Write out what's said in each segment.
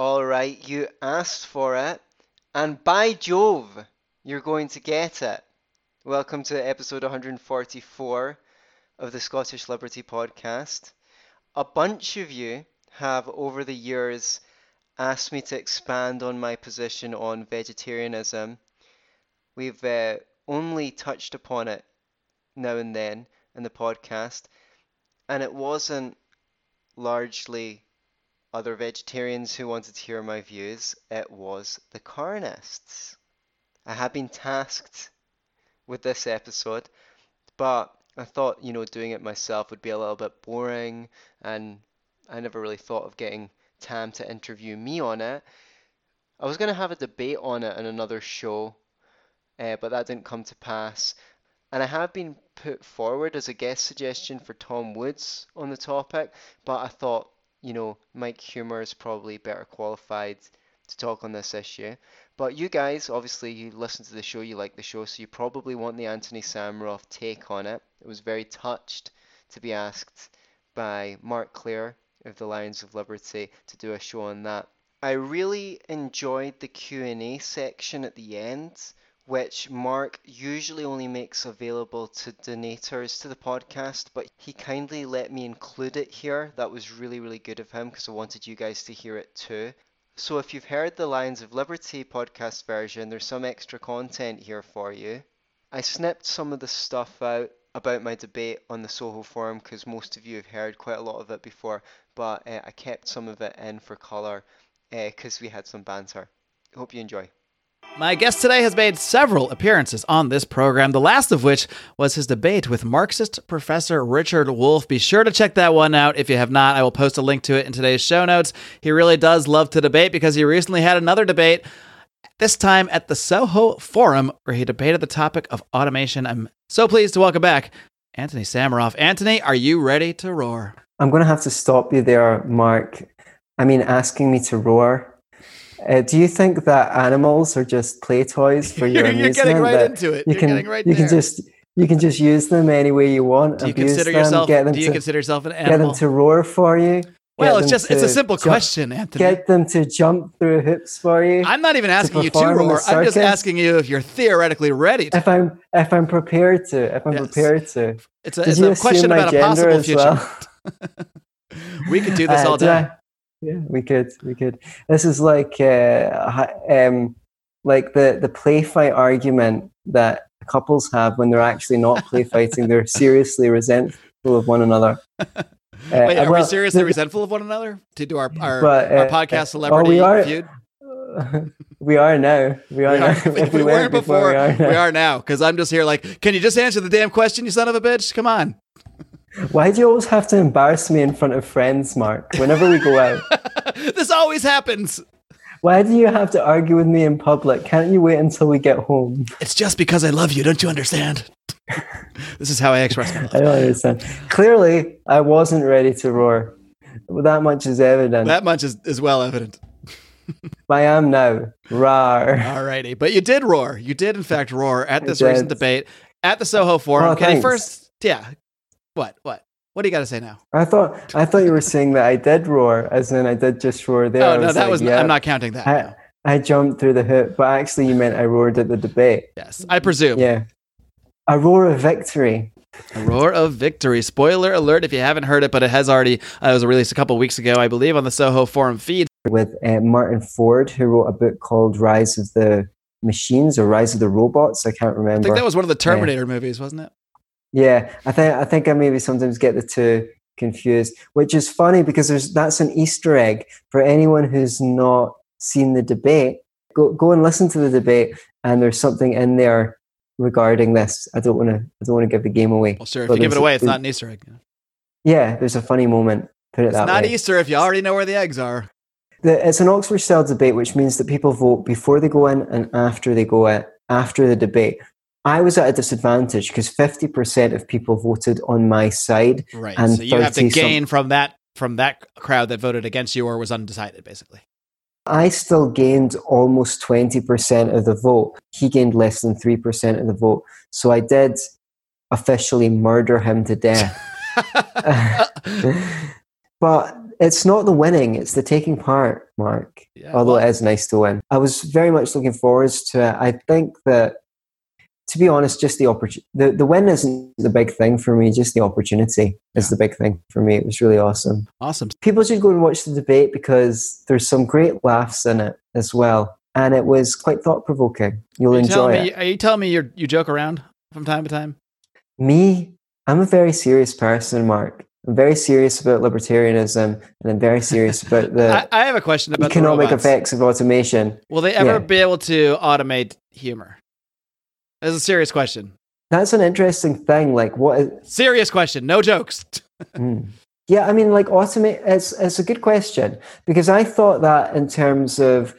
All right, you asked for it, and by Jove, you're going to get it. Welcome to episode 144 of the Scottish Liberty Podcast. A bunch of you have, over the years, asked me to expand on my position on vegetarianism. We've uh, only touched upon it now and then in the podcast, and it wasn't largely other vegetarians who wanted to hear my views, it was the carnists. I had been tasked with this episode, but I thought, you know, doing it myself would be a little bit boring, and I never really thought of getting Tam to interview me on it. I was going to have a debate on it in another show, uh, but that didn't come to pass. And I have been put forward as a guest suggestion for Tom Woods on the topic, but I thought, you know, Mike Huemer is probably better qualified to talk on this issue. But you guys, obviously, you listen to the show, you like the show, so you probably want the Antony Sammeroff take on it. I was very touched to be asked by Marc Clair of the Lions of Liberty to do a show on that. I really enjoyed the Q&A section at the end which Mark usually only makes available to donators to the podcast, but he kindly let me include it here. That was really, really good of him because I wanted you guys to hear it too. So if you've heard the Lions of Liberty podcast version, there's some extra content here for you. I snipped some of the stuff out about my debate on the Soho forum because most of you have heard quite a lot of it before, but uh, I kept some of it in for colour because uh, we had some banter. Hope you enjoy. My guest today has made several appearances on this program, the last of which was his debate with Marxist Professor Richard Wolff. Be sure to check that one out. If you have not, I will post a link to it in today's show notes. He really does love to debate because he recently had another debate, this time at the Soho Forum, where he debated the topic of automation. I'm so pleased to welcome back Antony Sammeroff. Anthony, are you ready to roar? I'm going to have to stop you there, Mark. I mean, asking me to roar uh, do you think that animals are just play toys for your you're, amusement? You're getting right into it. You you're can, right you there. can just you can just use them any way you want. Do you abuse consider them, yourself? Them do you to, consider yourself an animal? Get them to roar for you. well, it's just it's a simple jump- question, Anthony. Get them to jump through hoops for you. I'm not even asking you to in the roar. I'm just asking you if you're theoretically ready. To. if I'm if I'm prepared to, if I'm Yes. prepared to. It's a, it's a question about a possible future. well? we could do this Uh, all day. I- Yeah, we could, we could. This is like, uh, um, like the the play fight argument that couples have when they're actually not play fighting. They're seriously resentful of one another. Uh, Wait, are we seriously the- resentful of one another to do our our, But, our uh, podcast uh, celebrity oh, we are- feud? we are now. We are, We, now. are, If we, weren't before. we are now. we are now because I'm just here. Like, can you just answer the damn question, you son of a bitch? Come on. Why do you always have to embarrass me in front of friends, Mark? Whenever we go out, this always happens. why do you have to argue with me in public? Can't you wait until we get home? It's just because I love you. Don't you understand? this is how I express my love. I don't understand. Clearly, I wasn't ready to roar. That much is evident. That much is, is well evident. I am now. Rar. Alrighty. But you did roar. You did, in fact, roar at this recent debate at the Soho Forum. Oh, thanks. first, yeah. What? What? What do you got to say now? I thought I thought you were saying that I did roar, as in I did just roar there. Oh, no, that like, was, yeah, I'm not counting that. I, no. I jumped through the hoop, but actually you meant I roared at the debate. Yes, I presume. Yeah. A roar of victory. A roar of victory. Spoiler alert if you haven't heard it, but it has already, uh, it was released a couple weeks ago, I believe, on the Soho Forum feed. with uh, Martin Ford, who wrote a book called Rise of the Machines or Rise of the Robots. I can't remember. I think that was one of the Terminator movies, wasn't it? Yeah, I think I think I maybe sometimes get the two confused, which is funny because there's that's an Easter egg for anyone who's not seen the debate. Go go and listen to the debate, and there's something in there regarding this. I don't want to I don't want to give the game away. Well, sure. If But you give it away, it's not an Easter egg. Yeah, there's a funny moment. Put it It's that not way. Easter if you already know where the eggs are. The, it's an Oxford style debate, which means that people vote before they go in and after they go in, after the debate. I was at a disadvantage because 50% of people voted on my side. Right. And so you have to 30 some- gain from that from that crowd that voted against you or was undecided, basically. I still gained almost 20% of the vote. He gained less than 3% of the vote. So I did officially murder him to death. but it's not the winning; it's the taking part, Mark. Yeah, Although well- it is nice to win. I was very much looking forward to it. I think that, to be honest, just the opportunity, the, the win isn't the big thing for me. Just the opportunity is the big thing for me. It was really awesome. awesome. People should go and watch the debate because there's some great laughs in it as well, and it was quite thought provoking. You'll enjoy telling it. Uh, me? Are you telling me you you joke around from time to time? Me, I'm a very serious person, Mark. I'm very serious about libertarianism, and I'm very serious about the I, I have a question about economic effects of automation. Will they ever Yeah. be able to automate humor? That's a serious question. That's an interesting thing. Like, what? Is, Serious question. No jokes. Mm. Yeah, I mean, like automate. It's it's a good question because I thought that in terms of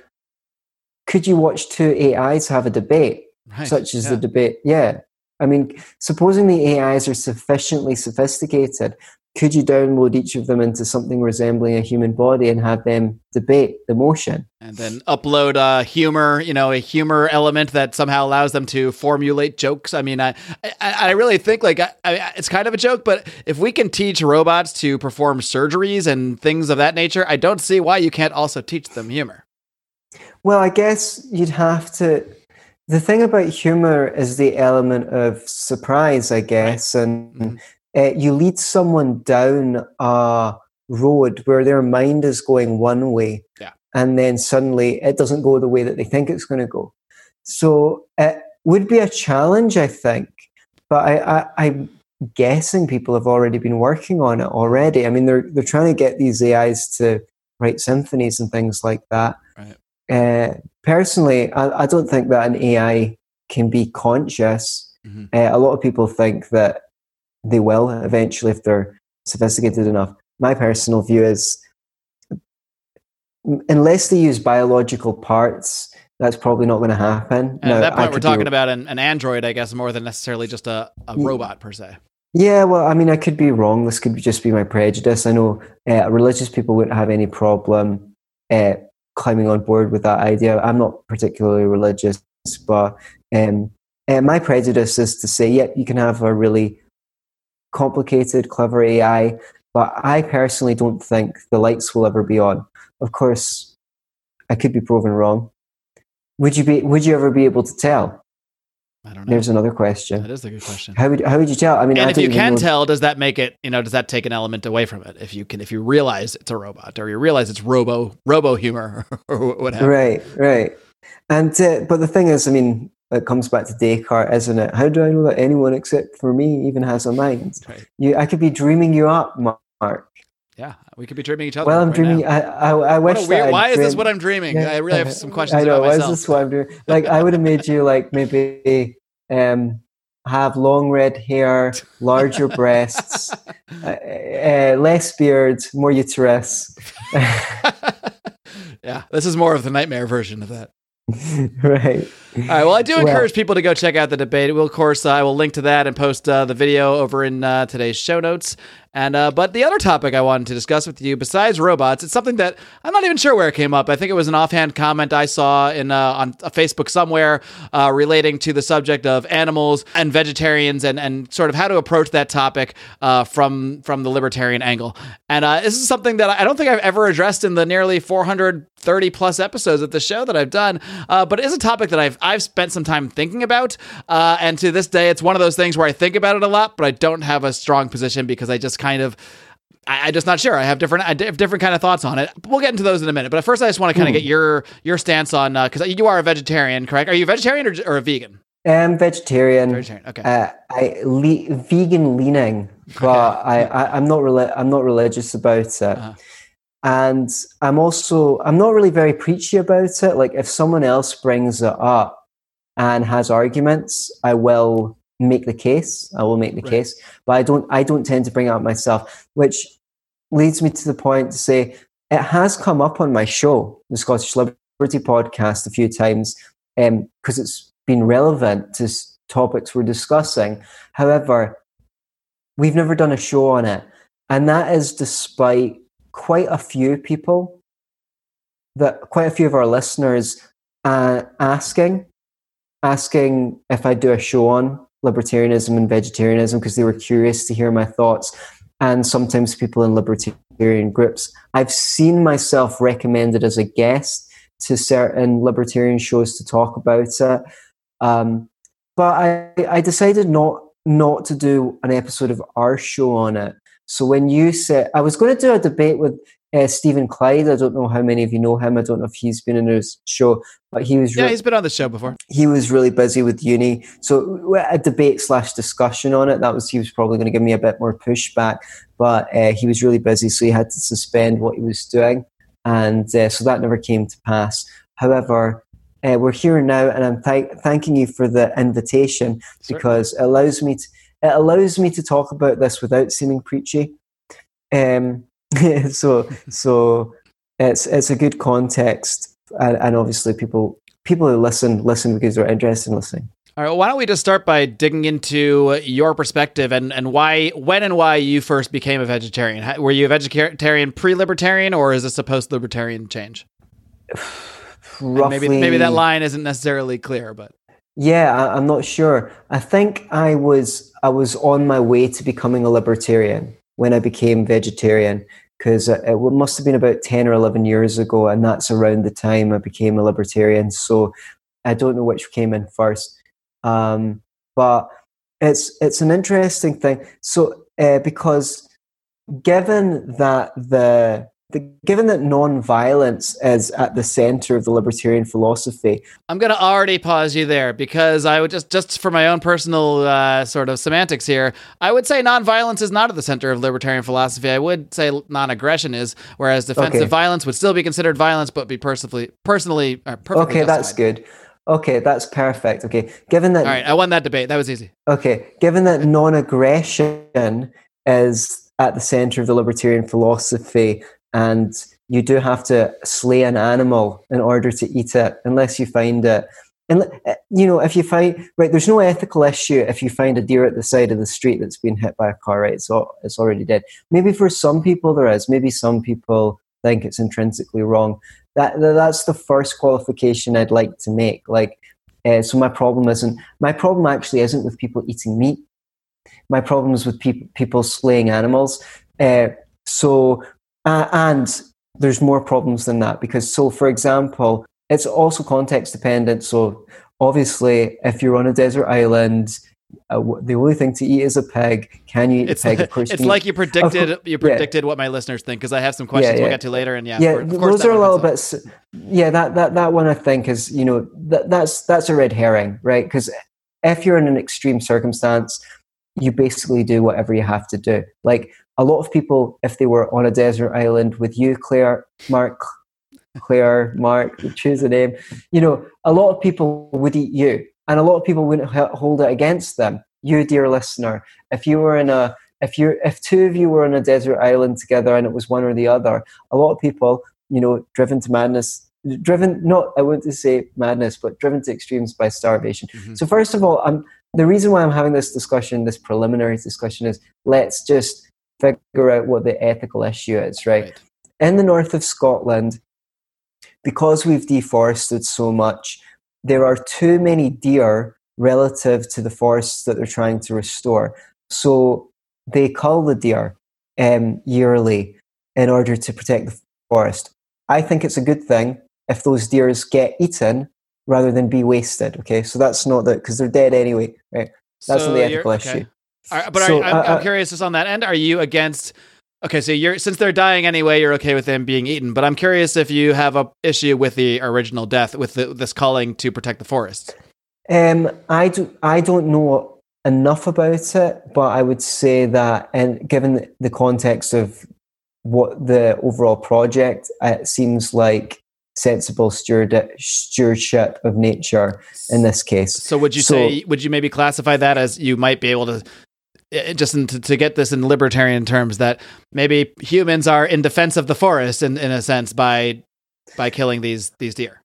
could you watch two AIs have a debate, Right. such as yeah. the debate? Yeah, I mean, supposing the AIs are sufficiently sophisticated, could you download each of them into something resembling a human body and have them debate the motion? and then upload uh, humor, you know, a humor element that somehow allows them to formulate jokes. I mean, I, I, I really think like I, I, it's kind of a joke, but if we can teach robots to perform surgeries and things of that nature, I don't see why you can't also teach them humor. Well, I guess you'd have to. The thing about humor is the element of surprise, I guess, and Mhm. Uh, you lead someone down a road where their mind is going one way, Yeah. and then suddenly it doesn't go the way that they think it's going to go. So it would be a challenge, I think. But I, I, I'm guessing people have already been working on it already. I mean, they're they're trying to get these AIs to write symphonies and things like that. Right. Uh, personally, I, I don't think that an AI can be conscious. Mhm. Uh, a lot of people think that they will eventually if they're sophisticated enough. My personal view is, unless they use biological parts, that's probably not going to happen. And Now, at that point, we're could be- talking about an, an android, I guess, more than necessarily just a, a robot per se. Yeah, well, I mean, I could be wrong. This could just be my prejudice. I know uh, religious people wouldn't have any problem uh, climbing on board with that idea. I'm not particularly religious, but um, uh, my prejudice is to say, yeah, you can have a really complicated, clever AI, but I personally don't think the lights will ever be on. Of course, I could be proven wrong. Would you be? Would you ever be able to tell? I don't know. There's another question. that is a good question. How would how would you tell? I mean, I and if you can know- tell, does that make it? You know, does that take an element away from it? If you can, if you realize it's a robot, or you realize it's robo robo humor, or whatever. Right, right. And uh, but the thing is, I mean, it comes back to Descartes, isn't it? How do I know that anyone except for me even has a mind? Right. You, I could be dreaming you up, Mark. Yeah, we could be dreaming each other. Well, I'm right dreaming. I, I, I wish a that weird, I'd why is this what I'm dreaming? Yeah, I really have some questions I know. Why is this what I'm doing? Like, I would have made you like maybe um, have long red hair, larger breasts, uh, uh, less beard, more uterus. yeah, this is more of the nightmare version of that. right. All right. Well, I do Well- encourage people to go check out the debate. We'll, of course, uh, I will link to that and post uh, the video over in uh, today's show notes. And uh, but the other topic I wanted to discuss with you, besides robots, it's something that I'm not even sure where it came up. I think it was an offhand comment I saw in uh, on Facebook somewhere uh, relating to the subject of animals and vegetarians and and sort of how to approach that topic uh, from from the libertarian angle. And uh, this is something that I don't think I've ever addressed in the nearly 430 plus episodes of the show that I've done. Uh, but it is a topic that I've I've spent some time thinking about. Uh, and to this day, it's one of those things where I think about it a lot, but I don't have a strong position because I just kind of. I, I'm just not sure. I have different, I have different kind of thoughts on it. We'll get into those in a minute. But first, I just want to kind of get your your stance on because you are a vegetarian, correct? Are you a vegetarian or, or a vegan? I'm vegetarian. Vegetarian. Okay. Uh, I le- vegan leaning, but I, I I'm not reli- I'm not religious about it, Uh-huh. and I'm also I'm not really very preachy about it. Like if someone else brings it up and has arguments, I will make the case. I will make the Right. case, but I don't I don't tend to bring it up myself, which leads me to the point to say it has come up on my show, the Scottish Liberty podcast, a few times because it's been relevant to s- topics we're discussing. However, we've never done a show on it, and that is despite quite a few people that quite a few of our listeners uh, asking asking if I do a show on libertarianism and vegetarianism because they were curious to hear my thoughts. And sometimes people in libertarian groups. I've seen myself recommended as a guest to certain libertarian shows to talk about it. Um, but I, I decided not not to do an episode of our show on it. So when you said I was going to do a debate with uh, Stephen Clyde, I don't know how many of you know him. I don't know if he's been in his show, but he was yeah, he's been on the show before. He was really busy with uni, so a debate slash discussion on it. That was he was probably going to give me a bit more pushback, but uh, he was really busy, so he had to suspend what he was doing, and uh, so that never came to pass. However, uh, we're here now, and I'm th- thanking you for the invitation Certainly. because it allows me to it allows me to talk about this without seeming preachy. Um, so so it's it's a good context, and, and, obviously people people who listen listen because they're interested in listening. All right, well, why don't we just start by digging into your perspective and, and why, when and why you first became a vegetarian? Were you a vegetarian pre-libertarian, or is this a post-libertarian change? roughly. maybe maybe that line isn't necessarily clear, but yeah, I, I'm not sure. I think I was I was on my way to becoming a libertarian when I became vegetarian because it must have been about 10 or 11 years ago and that's around the time i became a libertarian. So i don't know which came in first. Um, but it's it's an interesting thing. So uh, because given that the the, given that non-violence is at the center of the libertarian philosophy i'm going to already pause you there because i would just just for my own personal uh, sort of semantics here i would say non-violence is not at the center of libertarian philosophy i would say non-aggression is whereas defensive okay. violence would still be considered violence but be personally personally uh, okay that's good Okay, that's perfect. Okay, given that. All right, I won that debate. That was easy. Okay, given that non aggression is at the center of the libertarian philosophy, and you do have to slay an animal in order to eat it unless you find it. And eh, you know if you find right there's no ethical issue if you find a deer at the side of the street that's been hit by a car right? So it's already dead. Maybe for some people there is. Maybe some people think it's intrinsically wrong. That that's the first qualification i'd like to make. Like uh, so my problem isn't my problem actually isn't with people eating meat. My problem is with people people slaying animals. Uh, so uh, and there's more problems than that because, so for example, it's also context dependent. So obviously, if you're on a desert island, uh, the only thing to eat is a pig. Can you eat it's a pig? Like, it's like you predicted. Course, you predicted yeah. what my listeners think because I have some questions yeah, yeah. we'll get to later. And yeah, yeah, for, those are a little bit. Yeah, that that that one I think is you know that that's that's a red herring, right? Because if you're in an extreme circumstance, you basically do whatever you have to do. Like a lot of people, if they were on a desert island with you, Clair, Mark, Clair, Mark, choose a name, you know, a lot of people would eat you, and a lot of people wouldn't hold it against them. You, dear listener, if you were in a if you if two of you were on a desert island together and it was one or the other, a lot of people, you know, driven to madness, driven not I wouldn't say madness, but driven to extremes by starvation. Mm-hmm. So first of all, I'm the reason why I'm having this discussion, this preliminary discussion, is let's just figure out what the ethical issue is, right? right? In the north of Scotland, because we've deforested so much, there are too many deer relative to the forests that they're trying to restore. So they cull the deer um, yearly in order to protect the forest. I think it's a good thing if those deers get eaten rather than be wasted. Okay, so that's not that because they're dead anyway, right? That's so not the ethical okay. issue. Right, but so, are, I'm, uh, I'm, curious, just on that end, are you against? Okay, so you're since they're dying anyway, you're okay with them being eaten. But I'm curious if you have a issue with the original death, with the, this calling to protect the forest. Um, I do. I don't know enough about it, but I would say that, and given the context of what the overall project, it seems like sensible steward, stewardship of nature in this case. So would you so, say would you maybe classify that as you might be able to Eh, just in, to, to get this in libertarian terms that maybe humans are in defense of the forest in, in a sense by by killing these these deer.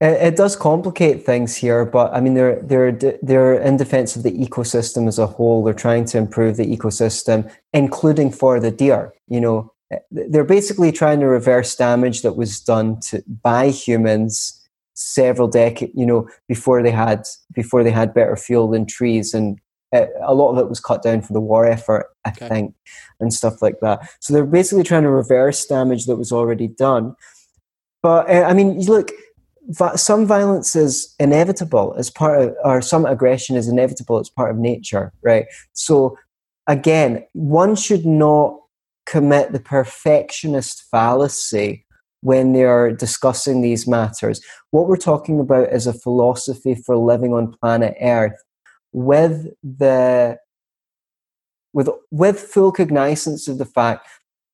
It, it does complicate things here, but I mean they're they're they're in defense of the ecosystem as a whole. They're trying to improve the ecosystem, including for the deer. You know, eh, they're basically trying to reverse damage that was done to by humans several decades you know before they had before they had better fuel than trees and uh, a lot of it was cut down for the war effort, I Okay. think, and stuff like that. So they're basically trying to reverse damage that was already done. But uh, I mean, look, va- some violence is inevitable as part of, or some aggression is inevitable as part of nature, right? So again, one should not commit the perfectionist fallacy when they are discussing these matters. What we're talking about is a philosophy for living on planet Earth with the with with full cognizance of the fact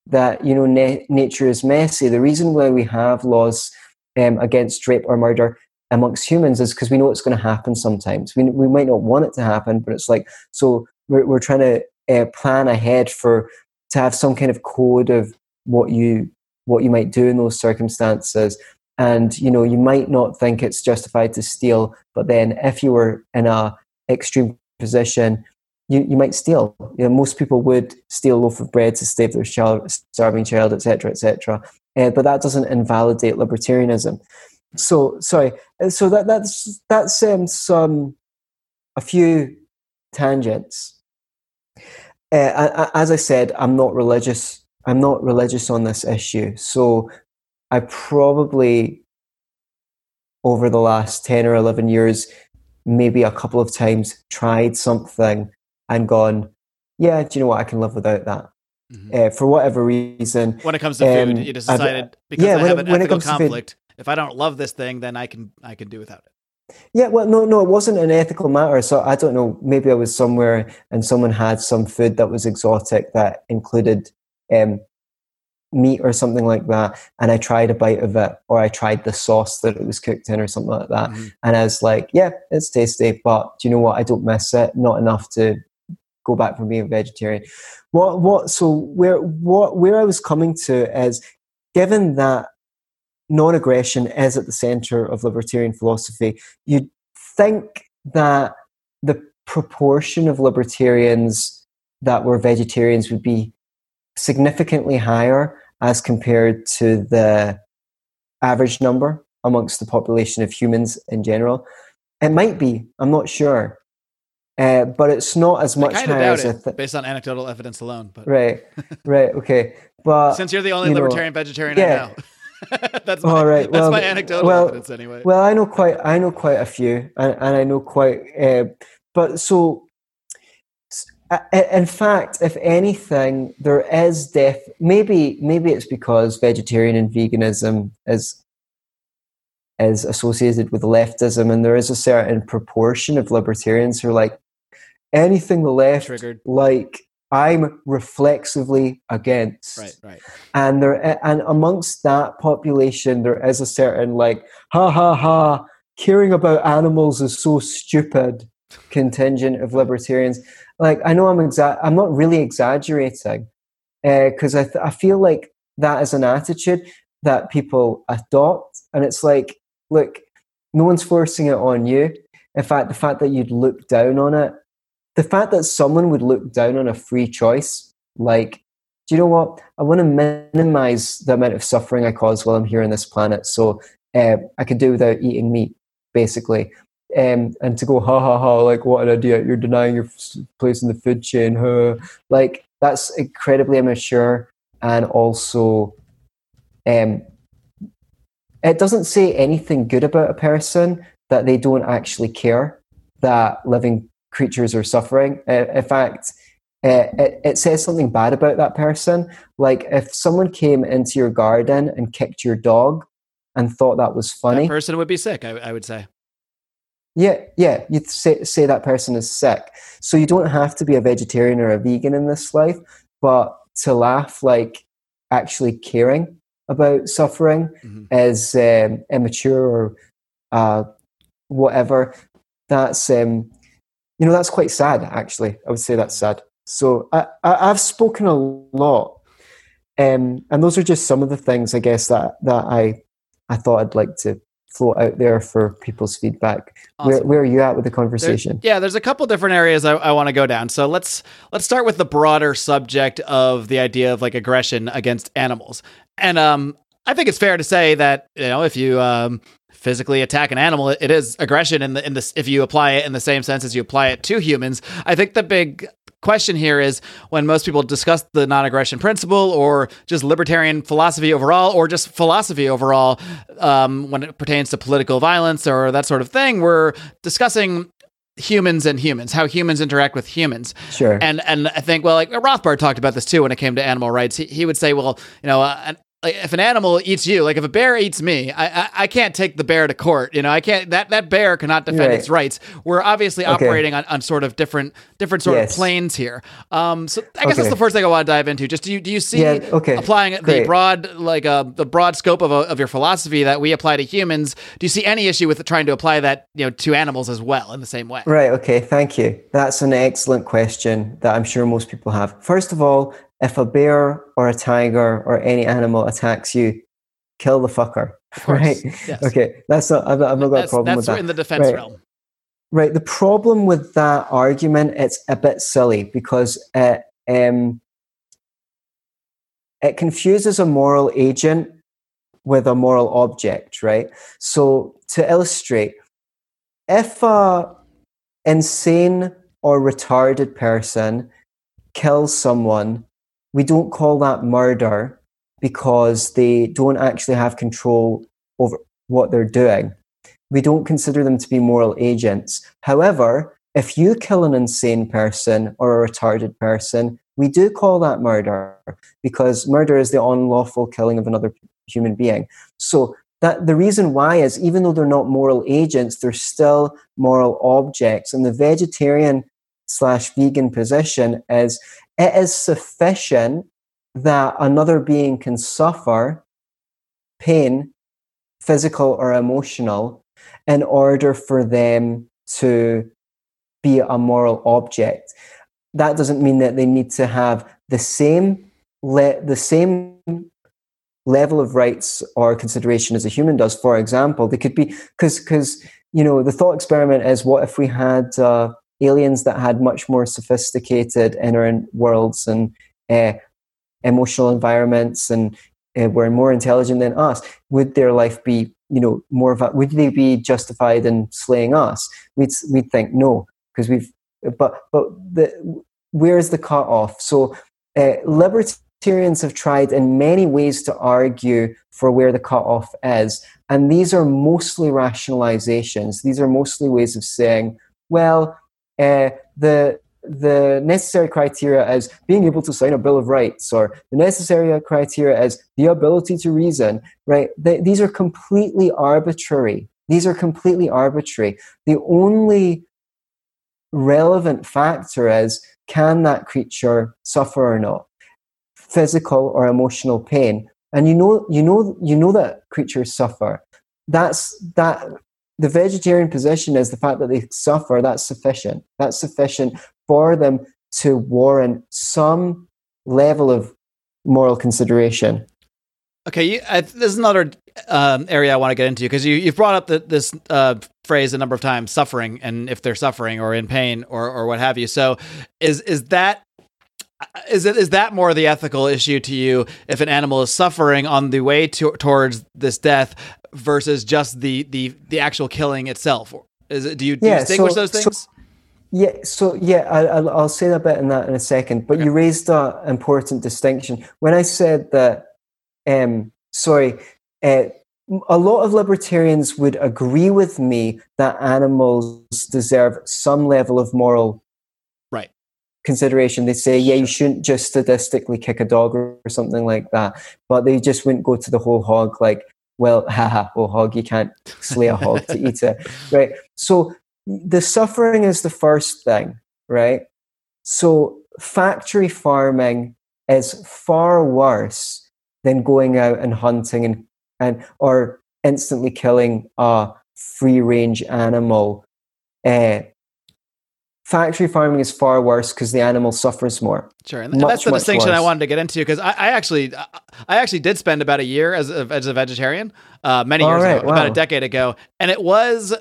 that you know na- nature is messy. The reason why we have laws um, against rape or murder amongst humans is because we know it's going to happen sometimes. We we might not want it to happen, but it's like so we're we're trying to uh, plan ahead for to have some kind of code of what you what you might do in those circumstances. And you know you might not think it's justified to steal, but then if you were in a extreme position, you, you might steal. You know, most people would steal a loaf of bread to save their child, starving child, etc., etc. Uh, but that doesn't invalidate libertarianism. So sorry. Uh, So that that's that's um, some a few tangents. Uh, as I said, I'm not religious. I'm not religious on this issue. So I probably over the last 10 or 11 years maybe a couple of times tried something and gone, yeah, do you know what? I can live without that. Mhm. Uh, for whatever reason. When it comes to food, Um, you just I've- decided because yeah, I have it- an ethical food- conflict. If I don't love this thing, then I can I can do without it. Yeah, well, no, no, it wasn't an ethical matter. So I don't know. Maybe I was somewhere and someone had some food that was exotic that included um, meat or something like that, and I tried a bite of it, or I tried the sauce that it was cooked in, or something like that, Mhm. and I was like, "Yeah, it's tasty, but do you know what? I don't miss it. Not enough to go back from being a vegetarian." What? What? So where? What? Where I was coming to is, given that non-aggression is at the center of libertarian philosophy, you'd think that the proportion of libertarians that were vegetarians would be significantly higher as compared to the average number amongst the population of humans in general. It might be, I'm not sure. Uh, but it's not as much higher as it think. based on anecdotal evidence alone. But Right, right, okay. But since you're the only you know, libertarian vegetarian yeah. I know, that's my, All right, that's well, my anecdotal well, evidence anyway. Well, I know quite. I know quite a few, and, and I know quite. Uh, but so, in fact, if anything, there is def. Maybe maybe it's because vegetarian and veganism is is associated with leftism, and there is a certain proportion of libertarians who are like anything the left Triggered. like. I'm reflexively against Right, right. and there and amongst that population there is a certain like ha ha ha caring about animals is so stupid contingent of libertarians like i know i'm exa- i'm not really exaggerating because I, th- I feel like that is an attitude that people adopt and it's like look no one's forcing it on you in fact the fact that you'd look down on it the fact that someone would look down on a free choice like do you know what? I want to minimize the amount of suffering I cause while I'm here on this planet. So uh, I could do without eating meat, basically. Um, and to go, ha ha ha, like, what an idiot, you're denying your place in the food chain. Huh? Like, that's incredibly immature. And also, um, it doesn't say anything good about a person that they don't actually care that living creatures are suffering. Uh, in fact, uh, it, it says something bad about that person. Like if someone came into your garden and kicked your dog and thought that was funny, That person would be sick. I, I would say. Yeah, yeah, you'd say, say that person is sick. So you don't have to be a vegetarian or a vegan in this life, but to laugh like actually caring about suffering Mhm. is um, immature or uh, whatever. That's um, you know that's quite sad. Actually, I would say that's sad. So I, I I've spoken a lot, um, and those are just some of the things I guess that that I I thought I'd like to float out there for people's feedback. Where Awesome. where are you at with the There- conversation? yeah, there's a couple different areas I, I want to go down. So let's let's start with the broader subject of the idea of like aggression against animals. And um, I think it's fair to say that you know if you um, physically attack an animal, it is aggression in the in this if you apply it in the same sense as you apply it to humans. I think the big question here is when most people discuss the non-aggression principle or just libertarian philosophy overall or just philosophy overall um, when it pertains to political violence or that sort of thing we're discussing humans and humans how humans interact with humans Sure. and and i think well like rothbard talked about this too when it came to animal rights he, he would say well you know uh, an- like if an animal eats you, like if a bear eats me, I, I I can't take the bear to court. You know, I can't. That that bear cannot defend Right. its rights. We're obviously Okay. operating on, on sort of different different sort Yes. of planes here. Um, so I guess that's the first thing I want to dive into. Just do you do you see Yeah, okay. applying the broad like uh, the broad scope of, of your philosophy that we apply to humans? Do you see any issue with trying to apply that you know to animals as well in the same way? Right, okay, thank you. That's an excellent question that I'm sure most people have. First of all, if a bear or a tiger or any animal attacks you, kill the fucker. Right? yes. Okay, that's not, I've, I've not got a problem with that. That's in the defense Right. realm. Right. The problem with that argument, it's a bit silly because it um, it confuses a moral agent with a moral object. Right. So to illustrate, if a insane or retarded person kills someone, we don't call that murder because they don't actually have control over what they're doing we don't consider them to be moral agents. However, if you kill an insane person or a retarded person, we do call that murder because murder is the unlawful killing of another human being. So that the reason why is even though they're not moral agents, they're still moral objects. And the vegetarian slash vegan position is it is sufficient that another being can suffer pain, physical or emotional, in order for them to be a moral object. That doesn't mean that they need to have the same le- the same level of rights or consideration as a human does. For example, they could be because because you know the thought experiment is what if we had uh, aliens that had much more sophisticated inner worlds and uh, emotional environments and uh, were more intelligent than us? Would their life be you know more of a, would they be justified in slaying us? We'd we'd think no because we've but but the where's the cutoff? So uh, libertarians have tried in many ways to argue for where the cutoff is, and these are mostly rationalizations. These are mostly ways of saying, well, uh, the the necessary criteria as being able to sign a bill of rights or the necessary criteria as the ability to reason right? Th- these are completely arbitrary. These are completely arbitrary. The only relevant factor is can that creature suffer or not? Physical or emotional pain. And you know you know you know that creatures suffer. That's that the vegetarian position is the fact that they suffer that's sufficient that's sufficient for them to warrant some level of moral consideration Okay, you, I, this is another um, area I want to get into because you you've brought up the, this uh, phrase a number of times, suffering, and if they're suffering or in pain or or what have you. So, is is that is it is that more the ethical issue to you if an animal is suffering on the way to, towards this death versus just the the the actual killing itself? Is it do you, do you distinguish so- those so- things? Yeah, so yeah, I, I'll, I'll say a bit in that in a second. But Okay. you raised an important distinction when I said that. Um, sorry, uh, a lot of libertarians would agree with me that animals deserve some level of moral. Consideration. They say, yeah, you shouldn't just statistically kick a dog or, or something like that, but they just wouldn't go to the whole hog like, well, haha, whole hog, you can't slay a hog to eat it, right? So the suffering is the first thing, right? So factory farming is far worse than going out and hunting and, and or instantly killing a free range animal. Uh, factory farming is far worse because the animal suffers more. Sure, and Much, that's the distinction I wanted to get into because I, I actually, I actually did spend about a year as a, as a vegetarian, uh, many years right, ago, about a decade ago, and it was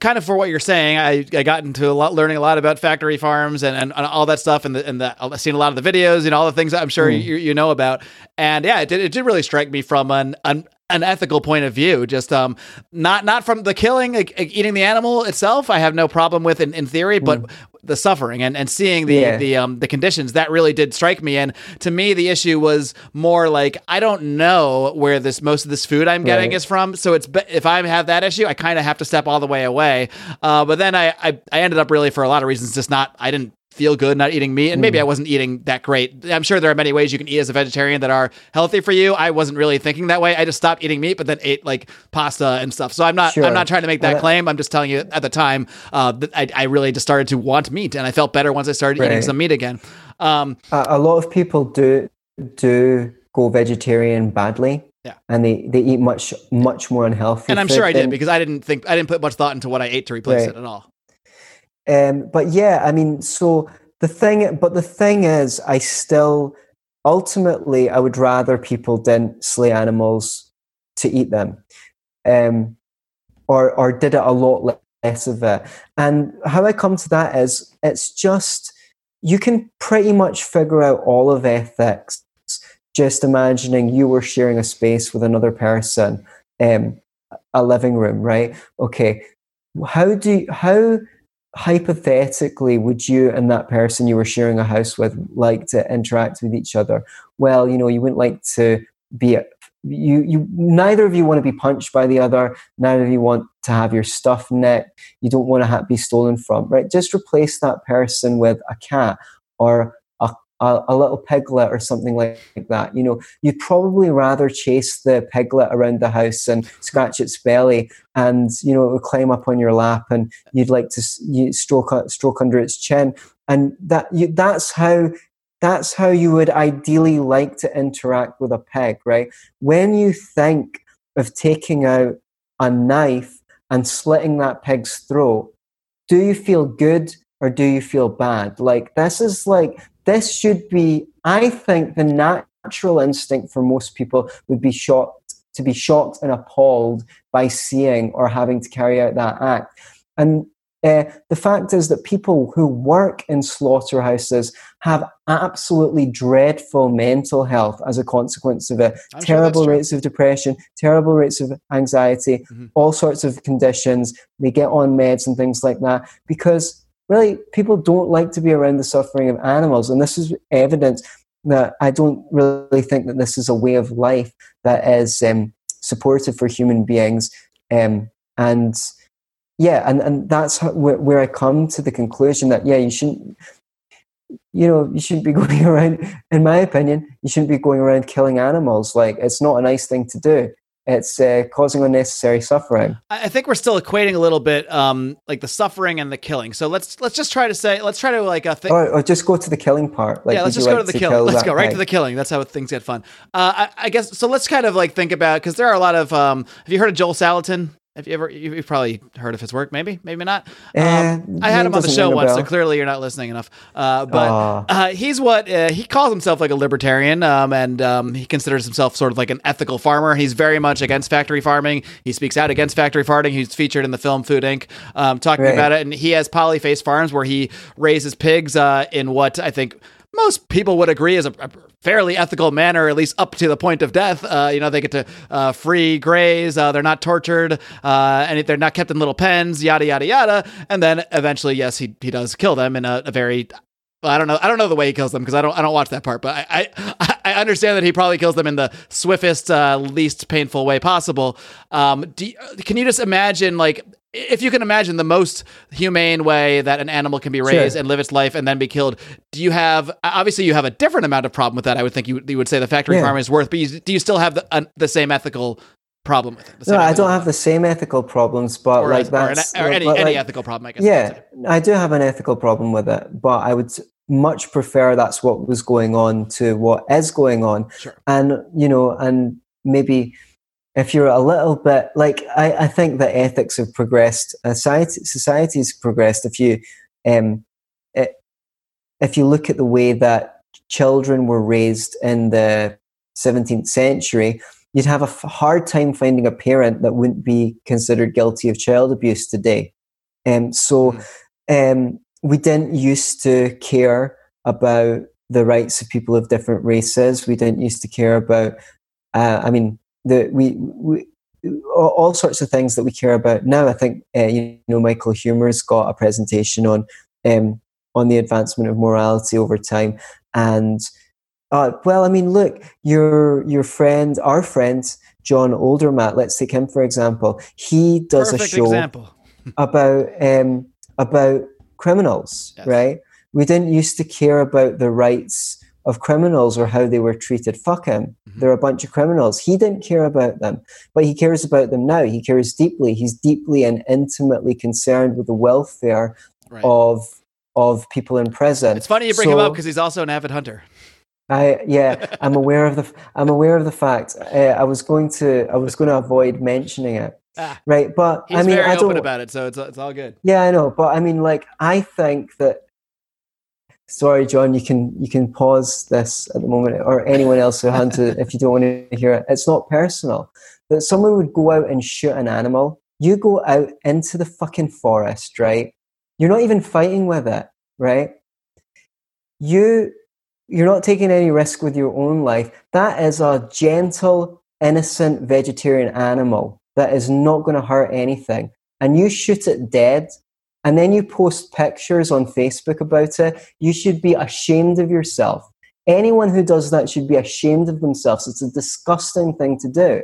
kind of for what you're saying. I, I got into a lot, learning a lot about factory farms and, and, and all that stuff, and the, and the, I've seen a lot of the videos and all the things that I'm sure Mm. you, you know about. And yeah, it did, it did really strike me from an, an an ethical point of view. Just um, not not from the killing, like, like eating the animal itself. I have no problem with in, in theory, but the suffering and, and seeing the Mm. Yeah. the um the conditions that really did strike me. And to me, the issue was more like I don't know where this most of this food I'm getting Right. is from. So it's if I have that issue, I kind of have to step all the way away. Uh, but then I, I I ended up really for a lot of reasons just not I didn't feel good not eating meat and maybe. I wasn't eating that great. I'm sure there are many ways you can eat as a vegetarian that are healthy for you. I wasn't really thinking that way. I just stopped eating meat but then ate like pasta and stuff. So I'm not Sure. I'm not trying to make that claim. I'm just telling you at the time uh, that I, I really just started to want meat and I felt better once I started eating some meat again. Um, a, a lot of people do do go vegetarian badly. Yeah. And they, they eat much much more unhealthy. and I'm sure I did because I didn't think I didn't put much thought into what I ate to replace Right. it at all. Um, but yeah, I mean, so the thing, but the thing is, I still ultimately I would rather people didn't slay animals to eat them, um, or or did it a lot less of it. And how I come to that is, it's just you can pretty much figure out all of ethics just imagining you were sharing a space with another person, um, a living room, right? Okay, how do how hypothetically would you and that person you were sharing a house with like to interact with each other? Well you know you wouldn't like to be a, you you neither of you want to be punched by the other neither of you want to have your stuff nicked you don't want to ha- be stolen from right? Just replace that person with a cat or a, a, little piglet or something like, like that you know. You'd probably rather chase the piglet around the house and scratch its belly and you know it would climb up on your lap and you'd like to you stroke stroke under its chin. And that you, that's how that's how you would ideally like to interact with a pig right? When you think of taking out a knife and slitting that pig's throat do you feel good or do you feel bad? Like this is like this should be i think the natural instinct for most people would be shocked to be shocked and appalled by seeing or having to carry out that act and uh, the fact is that people who work in slaughterhouses have absolutely dreadful mental health as a consequence of it. I'm terrible true. rates of depression, terrible rates of anxiety, Mhm. all sorts of conditions. They get on meds and things like that because really people don't like to be around the suffering of animals. And this is evidence that I don't really think that this is a way of life that is um, supportive for human beings. Um, and yeah, and, and that's where, where I come to the conclusion that, yeah, you shouldn't, you know, you shouldn't be going around, in my opinion, you shouldn't be going around killing animals. Like, it's not a nice thing to do. It's uh, causing unnecessary suffering. I think we're still equating a little bit, um, like the suffering and the killing. So let's let's just try to say, let's try to like uh, think. Or, or just go to the killing part. Like, yeah, let's just go like to the kill killing. Let's go right to the killing. That's how things get fun. Uh, I, I guess so. Let's kind of like think about because there are a lot of. Um, have you heard of Joel Salatin? Have you ever? you- You've probably heard of his work. Maybe, maybe not. Um, I had him on the show once, so clearly you're not listening enough. Uh, but uh, he's what uh, he calls himself like a libertarian, um, and um, he considers himself sort of like an ethical farmer. He's very much against factory farming. He speaks out against factory farming. He's featured in the film Food Inc. Um, talking Right. about it, and he has polyface farms where he raises pigs uh, in what I think most people would agree is a, a fairly ethical manner, at least up to the point of death. Uh, you know, they get to uh, free graze, uh, they're not tortured, uh, and they're not kept in little pens, yada yada yada. And then eventually, yes, he he does kill them in a, a very well, I don't know. I don't know the way he kills them because I don't. I don't watch that part. But I, I, I understand that he probably kills them in the swiftest, uh, least painful way possible. Um, can you just imagine, like, if you can imagine the most humane way that an animal can be raised Sure. and live its life and then be killed? Do you have? Obviously, you have a different amount of problem with that. I would think you, you would say the factory Yeah. farm is worth. But you, do you still have the uh, the same ethical problem with it? No, I don't have the same ethical problems, but or, like as- or, an- that's or any, like- any ethical problem. I guess. Yeah. I do have an ethical problem with it, but I would much prefer that's what was going on to what is going on. Sure. And you know, and maybe if you're a little bit like I, I think that ethics have progressed, society society's progressed. If you um, it, if you look at the way that children were raised in the 17th century, you'd have a f- hard time finding a parent that wouldn't be considered guilty of child abuse today. Um, so um, we didn't used to care about the rights of people of different races. We didn't used to care about. Uh, I mean, the we, we all, all sorts of things that we care about now. I think uh, you know Michael Huemer's got a presentation on um, on the advancement of morality over time, and uh, well, I mean, look, your your friend, our friend John Oldermatt. Let's take him for example. He does Perfect a show about um, about criminals, Yes. right? We didn't used to care about the rights of criminals or how they were treated. Fuck him. Mhm. They're a bunch of criminals. He didn't care about them, but he cares about them now. He cares deeply. He's deeply and intimately concerned with the welfare Right. of of people in prison. It's funny you bring him up because he's also an avid hunter. I yeah, I'm aware of the I'm aware of the fact. Uh, I was going to I was going to avoid mentioning it, Ah, right? But he's I mean, very I don't. about it, so it's it's all good. Yeah, I know, but I mean, like, I think that. Sorry, John. You can you can pause this at the moment, or anyone else who had to, if you don't want to hear it. It's not personal. That someone would go out and shoot an animal. You go out into the fucking forest, right? You're not even fighting with it, right? You you're not taking any risk with your own life. That is a gentle, innocent vegetarian animal that is not going to hurt anything. And you shoot it dead, and then you post pictures on Facebook about it. You should be ashamed of yourself. Anyone who does that should be ashamed of themselves. It's a disgusting thing to do.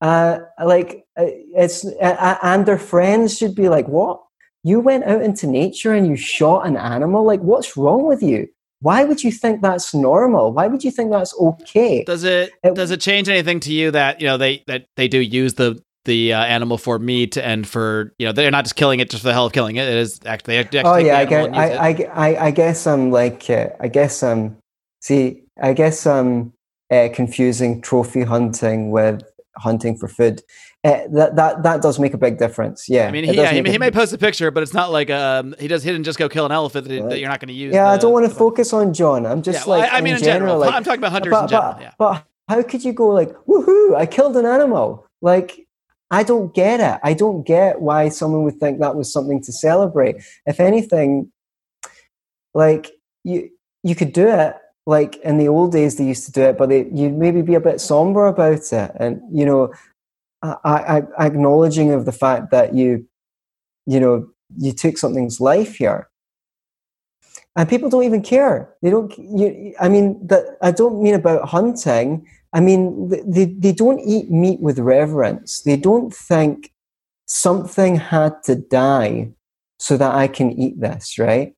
Uh, like uh, it's uh, and their friends should be like, "What? You went out into nature and you shot an animal? Like, what's wrong with you? Why would you think that's normal? Why would you think that's okay?" Does it It- does it change anything to you that you know they that they do use the the uh, animal for meat and for you know they're not just killing it just for the hell of killing it. It is actually actually oh yeah, I guess I, I, I, I, guess I'm like uh, I guess I'm see I guess I'm uh, confusing trophy hunting with hunting for food. Uh, that that that does make a big difference. Yeah, I mean, he, yeah, he, he may post a picture, but it's not like um he does. He didn't just go kill an elephant that, Right. that you're not going to use. Yeah, I don't want to focus on John. I'm just yeah, well, like I, I mean, in, general, general, like, I'm talking about hunters but, in general. but, yeah, but how could you go like, woohoo, I killed an animal? Like, I don't get it. I don't get why someone would think that was something to celebrate. If anything, like you you could do it like in the old days they used to do it, but they, you'd maybe be a bit somber about it. And, you know, I, I, acknowledging of the fact that you, you know, you took something's life here and people don't even care. They don't. You, I mean, that I don't mean about hunting. I mean, they they don't eat meat with reverence. They don't think something had to die so that I can eat this. Right?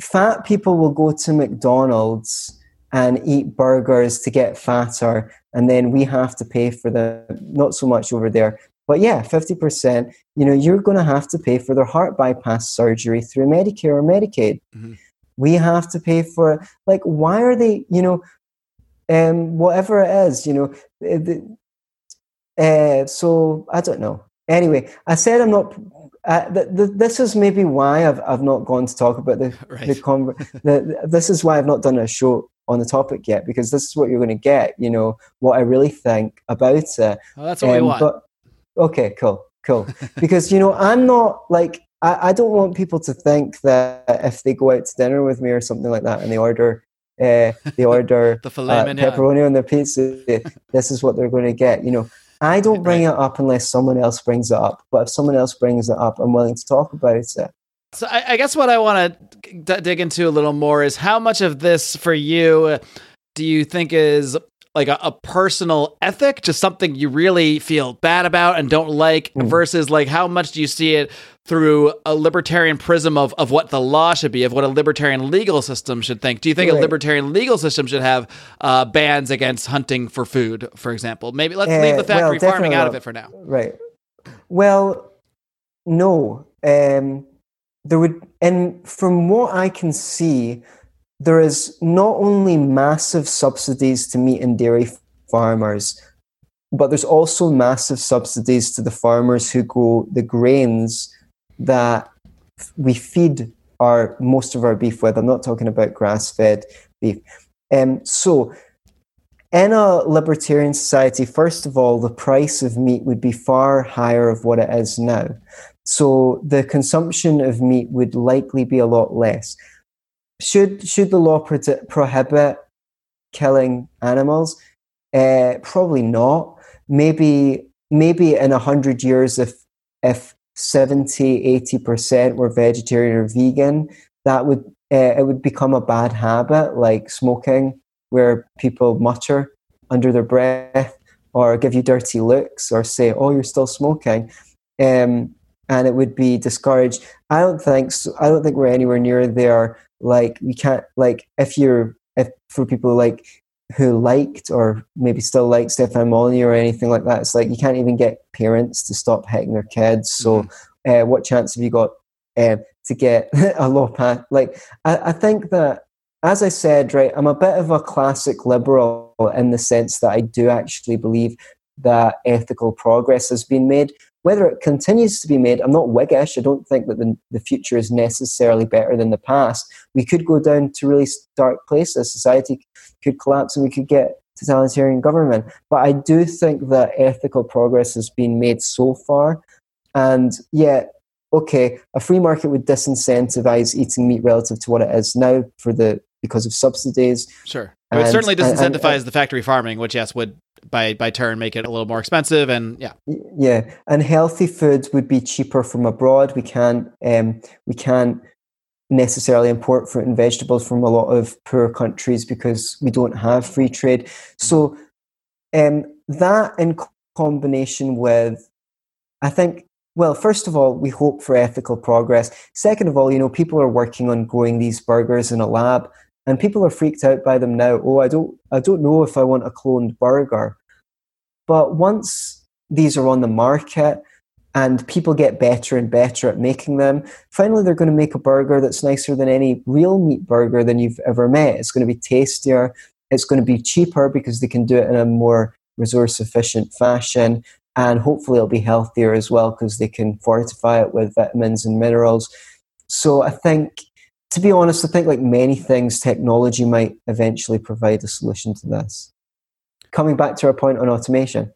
Fat people will go to McDonald's and eat burgers to get fatter, and then we have to pay for them. Not so much over there, but yeah, fifty percent. You know, you're going to have to pay for their heart bypass surgery through Medicare or Medicaid. Mhm. We have to pay for it. Like, why are they? You know, um, whatever it is. You know, eh, the, uh, so I don't know. Anyway, I said I'm not. Uh, th- th- this is maybe why I've I've not gone to talk about the the, right. conver- the This is why I've not done a show on the topic yet because this is what you're going to get. You know what I really think about it. That's what we Um, want. But okay, cool, cool. because you know, I'm not like I, I don't want people to think that if they go out to dinner with me or something like that and they order uh, they order the uh, pepperoni on their pizza, this is what they're going to get. You know, I don't bring it up unless someone else brings it up. But if someone else brings it up, I'm willing to talk about it. So I, I guess what I want to d- dig into a little more is how much of this for you do you think is like a, a personal ethic, just something you really feel bad about and don't like, Mm. versus like how much do you see it through a libertarian prism of, of what the law should be, of what a libertarian legal system should think? Do you think a libertarian legal system should have uh, bans against hunting for food, for example? Maybe let's leave Uh, the factory well, farming out of it for now. Right. Well, no. Um, there would, and from what I can see, there is not only massive subsidies to meat and dairy farmers, but there's also massive subsidies to the farmers who grow the grains that we feed our most of our beef with. I'm not talking about grass-fed beef. Um, so, in a libertarian society, first of all, the price of meat would be far higher of what it is now. So the consumption of meat would likely be a lot less. Should should the law pro- prohibit killing animals? Uh, probably not. Maybe maybe in a hundred years, if if 70, 80 percent were vegetarian or vegan, that would uh, it would become a bad habit, like smoking, where people mutter under their breath or give you dirty looks or say, "Oh, you're still smoking," um, and it would be discouraged. I don't think. So, I don't think we're anywhere near there. Like you can't. Like if you're if for people like who liked or maybe still like Stefan Molyneux or anything like that, it's like you can't even get parents to stop hitting their kids. So, mm-hmm. uh, what chance have you got uh, to get a law passed? Like, I, I think that as I said, right, I'm a bit of a classic liberal in the sense that I do actually believe that ethical progress has been made. Whether it continues to be made, I'm not Whiggish. I don't think that the, the future is necessarily better than the past. We could go down to really dark places. Society could collapse and we could get totalitarian government. But I do think that ethical progress has been made so far. And yet, okay, a free market would disincentivize eating meat relative to what it is now for the because of subsidies. Sure. It would certainly disincentivize and, and, the factory farming, which yes would by by turn make it a little more expensive and yeah. Yeah, and healthy foods would be cheaper from abroad. We can't um, we can't necessarily import fruit and vegetables from a lot of poor countries because we don't have free trade. So um, that in combination with, I think well, first of all, we hope for ethical progress. Second of all, you know, people are working on growing these burgers in a lab and people are freaked out by them now. Oh, I don't, I don't know if I want a cloned burger. But once these are on the market and people get better and better at making them, finally they're going to make a burger that's nicer than any real meat burger than you've ever met. It's going to be tastier. It's going to be cheaper because they can do it in a more resource efficient fashion. And hopefully it'll be healthier as well because they can fortify it with vitamins and minerals. So I think to be honest, I think like many things, technology might eventually provide a solution to this. Coming back to our point on automation.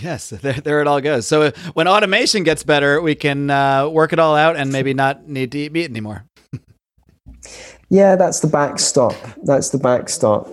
Yes, there, there it all goes. So uh, when automation gets better, we can uh, work it all out and maybe not need to eat meat anymore. yeah, that's the backstop. That's the backstop.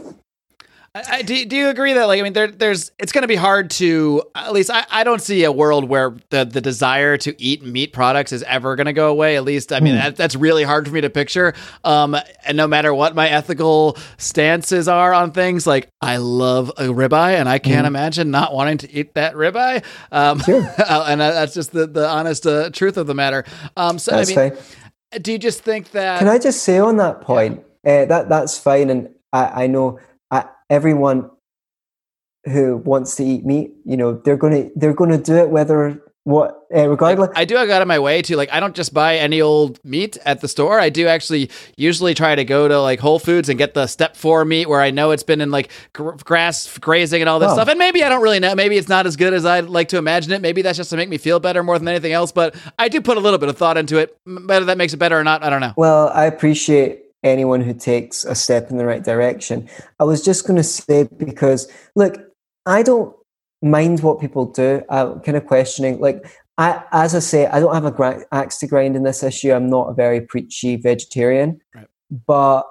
I, do, do you agree that like I mean there there's it's going to be hard to at least I, I don't see a world where the the desire to eat meat products is ever going to go away at least I mean mm. that, that's really hard for me to picture um and no matter what my ethical stances are on things like I love a ribeye and I can't mm. imagine not wanting to eat that ribeye um sure. and that's just the the honest uh, truth of the matter um so that's I mean fine. do you just think that Can I just say on that point yeah. uh, that that's fine and I I know everyone who wants to eat meat, you know, they're gonna they're gonna do it whether what uh, regardless. Like, I do. I got out of my way to like. I don't just buy any old meat at the store. I do actually usually try to go to like Whole Foods and get the step four meat where I know it's been in like gr- grass grazing and all this oh. stuff. And maybe I don't really know. Maybe it's not as good as I'd like to imagine it. Maybe that's just to make me feel better more than anything else. But I do put a little bit of thought into it. Whether that makes it better or not, I don't know. Well, I appreciate anyone who takes a step in the right direction. I was just going to say because look, I don't mind what people do. I'm kind of questioning like. I, as I say, I don't have a gra- axe to grind in this issue. I'm not a very preachy vegetarian, right. but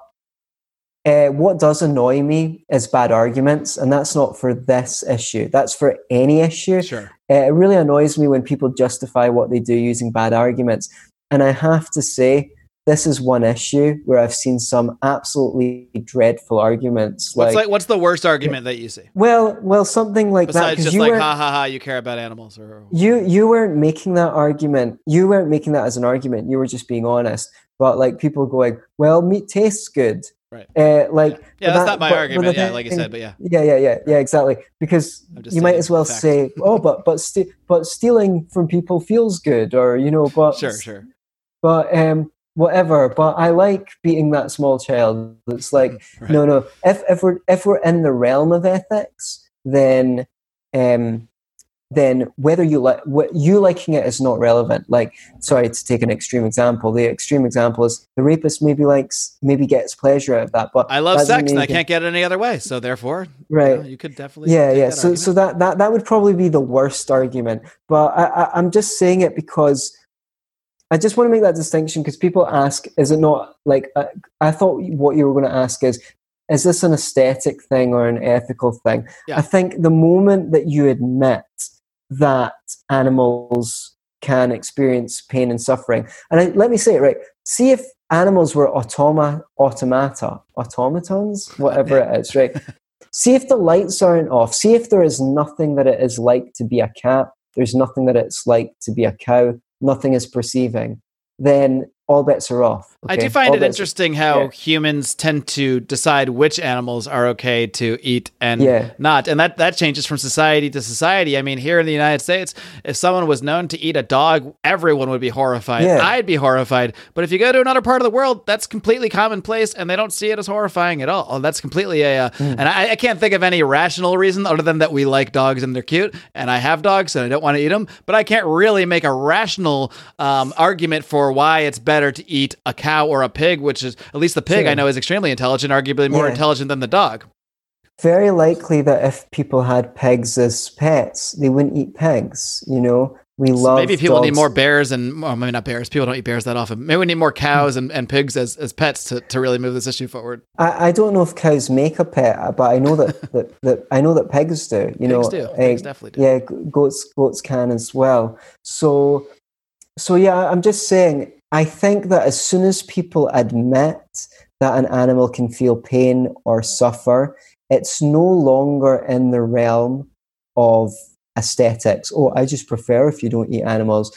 uh, what does annoy me is bad arguments, and that's not for this issue. That's for any issue. Sure. Uh, it really annoys me when people justify what they do using bad arguments. And I have to say, this is one issue where I've seen some absolutely dreadful arguments. What's like, like what's the worst argument that you see? Well, well, something like Besides that. just like ha ha ha, you care about animals, or you you weren't making that argument. You weren't making that as an argument. You were just being honest. But like people going, well, meat tastes good. Right. Uh, like yeah, that's that, not my but, argument. But yeah, like I said, but yeah. Yeah, yeah, yeah, yeah, exactly. Because you might as well say, oh, but but but stealing from people feels good, or you know, but sure, sure. But um, whatever but i like beating that small child it's like right. no no if, if we're if we're in the realm of ethics then um then whether you like what you liking it is not relevant. Like sorry to take an extreme example. The extreme example is the rapist maybe likes maybe gets pleasure out of that but i love sex and i can't get it any other way so therefore right. you, know, you could definitely yeah yeah. so argument. so that, that that would probably be the worst argument but I, I i'm just saying it because I just want to make that distinction because people ask, is it not like, uh, I thought what you were going to ask is, is this an aesthetic thing or an ethical thing? Yeah. I think the moment that you admit that animals can experience pain and suffering, and I, let me say it right, see if animals were automa, automata, automatons, whatever it is, right? see if the lights aren't off. See if there is nothing that it is like to be a cat. There's nothing that it's like to be a cow. Nothing is perceiving. Then all bets are off. I do find All it interesting how yeah. humans tend to decide which animals are okay to eat and Yeah. not, and that that changes from society to society. I mean, here in the United States, if someone was known to eat a dog, everyone would be horrified. Yeah. I'd be horrified. But if you go to another part of the world, that's completely commonplace, and they don't see it as horrifying at all. That's completely a, uh, Hmm. and I, I can't think of any rational reason other than that we like dogs and they're cute, and I have dogs and I don't want to eat them. But I can't really make a rational um, argument for why it's better to eat a cow or a pig, which is at least the pig. I know is extremely intelligent, arguably more Yeah. intelligent than the dog. very likely that if people had pigs as pets, they wouldn't eat pigs. You know, we So love. maybe people need more bears and well, maybe not bears. People don't eat bears that often. Maybe we need more cows and, and pigs as, as pets to, to really move this issue forward. I, I don't know if cows make a pet, but I know that, that, that I know that pigs do. You know, Pigs do. uh, Pigs definitely do. yeah, goats goats can as well. So, so yeah, I'm just saying. I think that as soon as people admit that an animal can feel pain or suffer, it's no longer in the realm of aesthetics. Oh, I just prefer if you don't eat animals.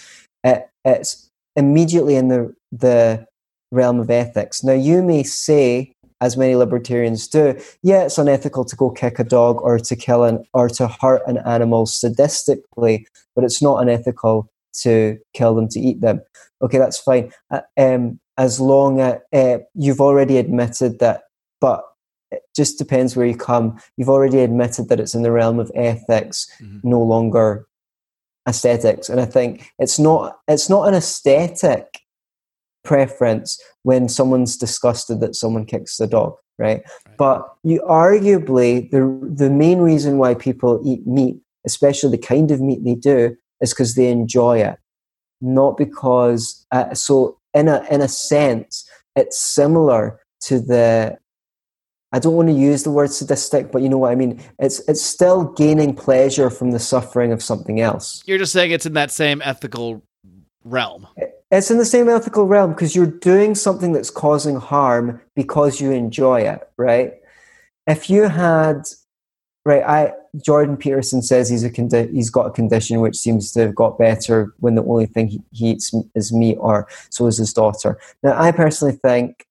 It, it's immediately in the the realm of ethics. Now, you may say, as many libertarians do, yeah, it's unethical to go kick a dog or to kill an or to hurt an animal sadistically, but it's not unethical to kill them to eat them. Okay, that's fine. Uh, um, as long as uh, you've already admitted that, but it just depends where you come. You've already admitted that it's in the realm of ethics, Mhm. no longer aesthetics. And I think it's not it's not an aesthetic preference when someone's disgusted that someone kicks the dog, right? But you arguably the the main reason why people eat meat, especially the kind of meat they do, is because they enjoy it, not because. Uh, so in a in a sense, it's similar to the. I don't want to use the word sadistic, but you know what I mean. It's it's still gaining pleasure from the suffering of something else. You're just saying it's in that same ethical realm. It's in the same ethical realm because you're doing something that's causing harm because you enjoy it, right? If you had, right, I Jordan Peterson says he's a condi- he's got a condition which seems to have got better when the only thing he, he eats is meat, or so is his daughter. Now, I personally think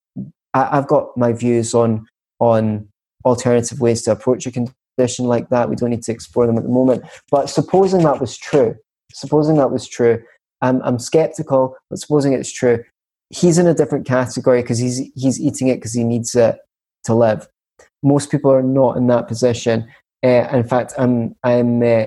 I, I've got my views on on alternative ways to approach a condition like that. We don't need to explore them at the moment. But supposing that was true, supposing that was true, I'm, I'm skeptical, but supposing it's true, he's in a different category because he's he's eating it because he needs it to live. Most people are not in that position. Uh, in fact, I'm I'm uh,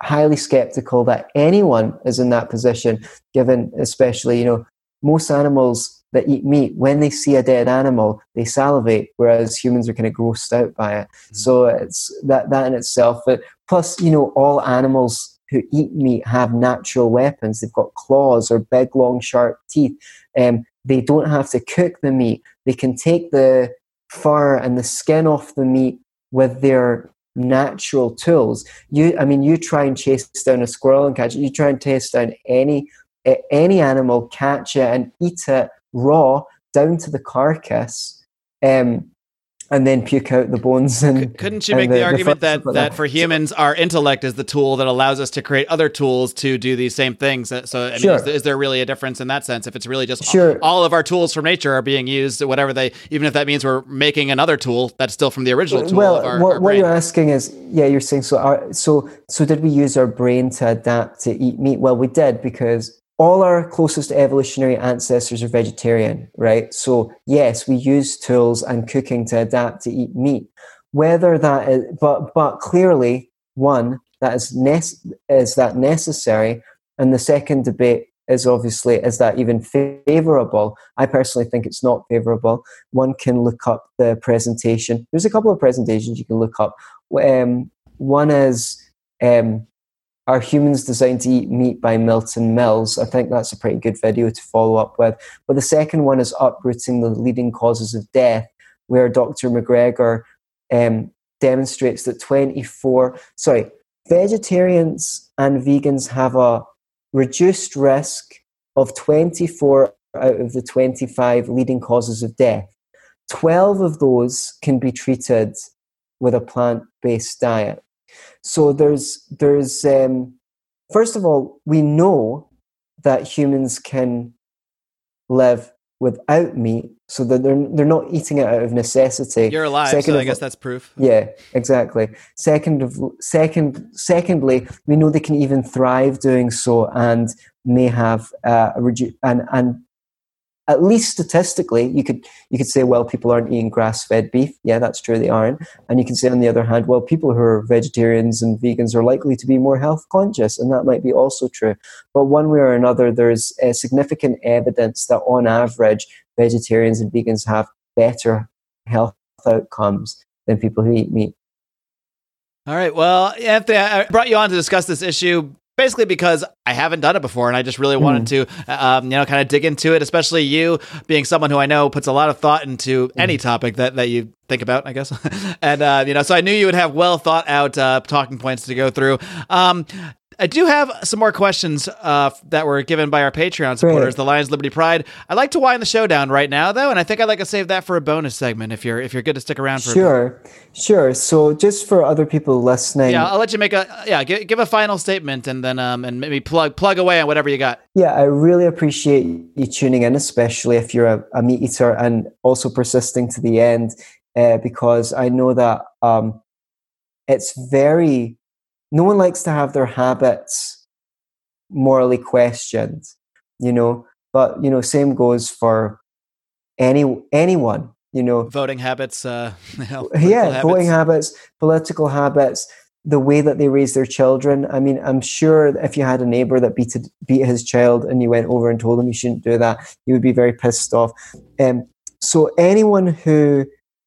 highly skeptical that anyone is in that position. Given, especially, you know, most animals that eat meat, when they see a dead animal, they salivate, whereas humans are kind of grossed out by it. So it's that that in itself. But plus, you know, all animals who eat meat have natural weapons. They've got claws or big, long, sharp teeth. Um, they don't have to cook the meat. They can take the fur and the skin off the meat with their natural tools. You, I mean, you try and chase down a squirrel and catch it. You try and chase down any any animal, catch it and eat it raw down to the carcass. Um, and then puke out the bones and Couldn't you and make the- the, the argument fur- that, like that for humans, our intellect is the tool that allows us to create other tools to do these same things? Uh, So, I mean, Sure. is, is there really a difference in that sense? If it's really just Sure. all of our tools from nature are being used, whatever they, even if that means we're making another tool that's still from the original tool well, of our, what, our what you're asking is, yeah, you're saying so. Our, so, so did we use our brain to adapt to eat meat? Well, we did because all our closest evolutionary ancestors are vegetarian, right? So, yes, we use tools and cooking to adapt to eat meat. Whether that is, but but clearly, one that is nece- is that necessary, and the second debate is obviously is that even favorable? I personally think it's not favorable. One can look up the presentation. There's a couple of presentations you can look up. Um, one is um, Are Humans Designed to Eat Meat by Milton Mills. I think that's a pretty good video to follow up with. But the second one is Uprooting the Leading Causes of Death, where Dr. McGregor um, demonstrates that 24, sorry, vegetarians and vegans have a reduced risk of 24 out of the 25 leading causes of death. 12 of those can be treated with a plant-based diet. So there's there's um, first of all, we know that humans can live without meat, so that they're they're not eating it out of necessity. You're alive, Second so I guess that's proof. Yeah, exactly. Second of second secondly, we know they can even thrive doing so and may have uh, a redu- and and at least statistically, you could you could say, well, people aren't eating grass-fed beef. Yeah, that's true, they aren't. And you can say, on the other hand, well, people who are vegetarians and vegans are likely to be more health conscious, and that might be also true. But one way or another, there's uh, significant evidence that, on average, vegetarians and vegans have better health outcomes than people who eat meat. All right. Well, Antony, I brought you on to discuss this issue basically because I haven't done it before and I just really wanted mm. to, um, you know, kind of dig into it, especially you being someone who I know puts a lot of thought into mm. any topic that, that you think about, I guess. and, uh, you know, so I knew you would have well thought out uh, talking points to go through. Um, I do have some more questions uh, that were given by our Patreon supporters, Great. the Lions Liberty Pride. I'd like to wind the show down right now, though, and I think I'd like to save that for a bonus segment if you're if you're good to stick around for. Sure, sure. So just for other people listening, yeah, I'll let you make a yeah give, give a final statement and then um and maybe plug plug away on whatever you got. Yeah, I really appreciate you tuning in, especially if you're a, a meat eater and also persisting to the end, uh, because I know that um, it's very no one likes to have their habits morally questioned, you know. But you know, same goes for any anyone, you know. Voting habits, uh, you know, yeah, habits. voting habits, political habits, the way that they raise their children. I mean, I'm sure if you had a neighbor that beat beat his child and you went over and told him you shouldn't do that, you would be very pissed off. Um, so anyone who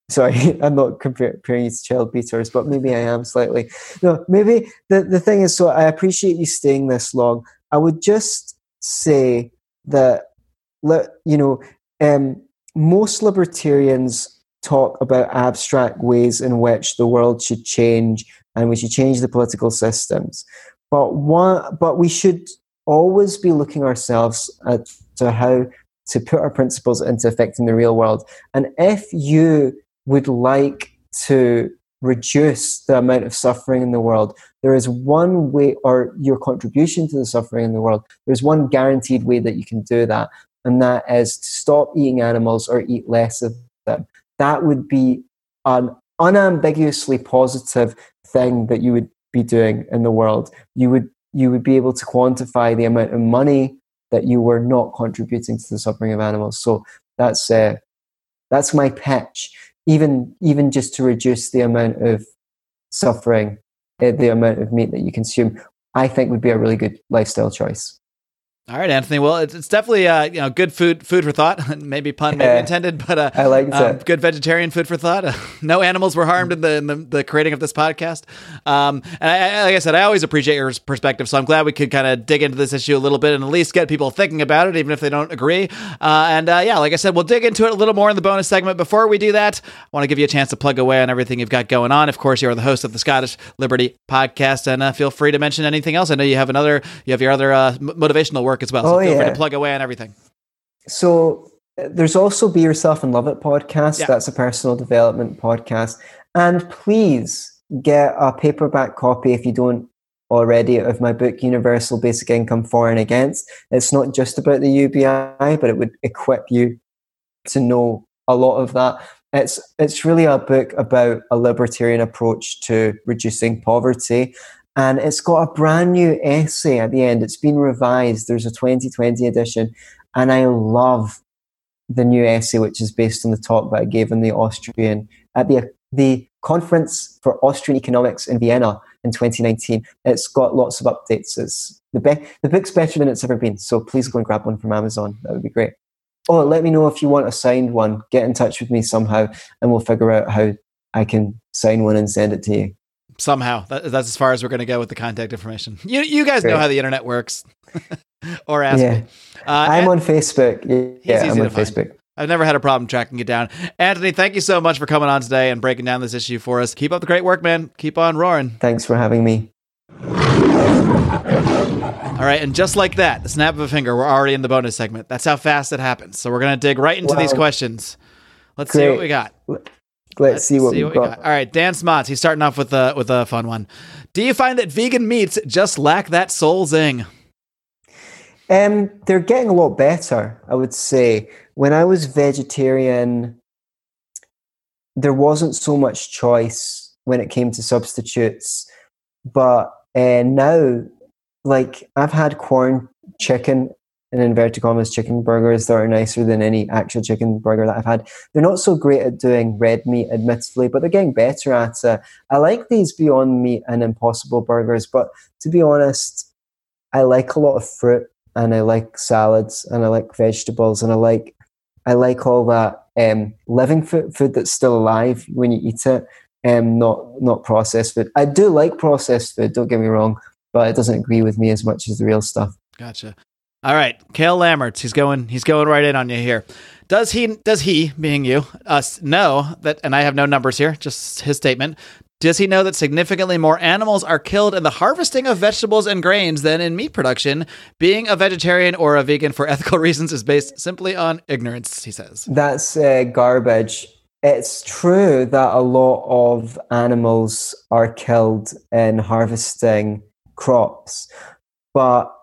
sorry, I'm not comparing you to child beaters, but maybe I am slightly. No, maybe the, the thing is, so I appreciate you staying this long. I would just say that, you know, um, most libertarians talk about abstract ways in which the world should change and we should change the political systems. But one, but we should always be looking ourselves at to how to put our principles into effect in the real world. And if you would like to reduce the amount of suffering in the world, there is one way, or your contribution to the suffering in the world, there's one guaranteed way that you can do that, and that is to stop eating animals or eat less of them. That would be an unambiguously positive thing that you would be doing in the world. You would you would be able to quantify the amount of money that you were not contributing to the suffering of animals. So that's uh, that's my pitch even even just to reduce the amount of suffering, uh, the amount of meat that you consume, I think would be a really good lifestyle choice. All right, Antony. Well, it's, it's definitely uh, you know good food food for thought. maybe pun maybe yeah, intended, but uh, I like um, good vegetarian food for thought. no animals were harmed in the in the, the creating of this podcast. Um, and I, like I said, I always appreciate your perspective. So I'm glad we could kind of dig into this issue a little bit and at least get people thinking about it, even if they don't agree. Uh, and uh, yeah, like I said, we'll dig into it a little more in the bonus segment. Before we do that, I want to give you a chance to plug away on everything you've got going on. Of course, you are the host of the Scottish Liberty podcast, and uh, feel free to mention anything else. I know you have another, you have your other uh, motivational work as well. So oh, yeah plug away on everything. So uh, there's also Be Yourself and Love It podcast. Yeah. That's a personal development podcast. And please get a paperback copy if you don't already of my book, Universal Basic Income For and Against. It's not just about the UBI, but it would equip you to know a lot of that. It's it's really a book about a libertarian approach to reducing poverty and it's got a brand new essay at the end. It's been revised. There's a 2020 edition, and I love the new essay, which is based on the talk that I gave in the Austrian at the the conference for Austrian economics in Vienna in 2019. It's got lots of updates. It's the be- the book's better than it's ever been. So please go and grab one from Amazon. That would be great. Oh, let me know if you want a signed one. Get in touch with me somehow, and we'll figure out how I can sign one and send it to you. Somehow. That, that's as far as we're going to go with the contact information. You you guys know how the internet works. or ask Yeah. me. Uh, I'm on Facebook. Yeah, easy I'm on find. Facebook. I've never had a problem tracking you down. Antony, thank you so much for coming on today and breaking down this issue for us. Keep up the great work, man. Keep on roaring. Thanks for having me. All right, and just like that, the snap of a finger, we're already in the bonus segment. That's how fast it happens. So we're going to dig right into these questions. Let's see what we got. Let's, see what we've we got. All right, Dan Smots. He's starting off with a with a fun one. Do you find that vegan meats just lack that soul zing? Um, they're getting a lot better, I would say. When I was vegetarian, there wasn't so much choice when it came to substitutes. But uh, now, like, I've had Quorn chicken and inverted commas chicken burgers that are nicer than any actual chicken burger that I've had. They're not so great at doing red meat, admittedly, but they're getting better at it. I like these Beyond Meat and Impossible burgers, but to be honest, I like a lot of fruit and I like salads and I like vegetables and I like I like all that um, living food, food that's still alive when you eat it, um, not not processed food. I do like processed food. Don't get me wrong, but it doesn't agree with me as much as the real stuff. Gotcha. All right, Kale Lammerts. He's going. He's going right in on you here. Does he? Does he, being you, us know that? And I have no numbers here. Just his statement. Does he know that significantly more animals are killed in the harvesting of vegetables and grains than in meat production? Being a vegetarian or a vegan for ethical reasons is based simply on ignorance. He says. That's uh, garbage. It's true that a lot of animals are killed in harvesting crops, but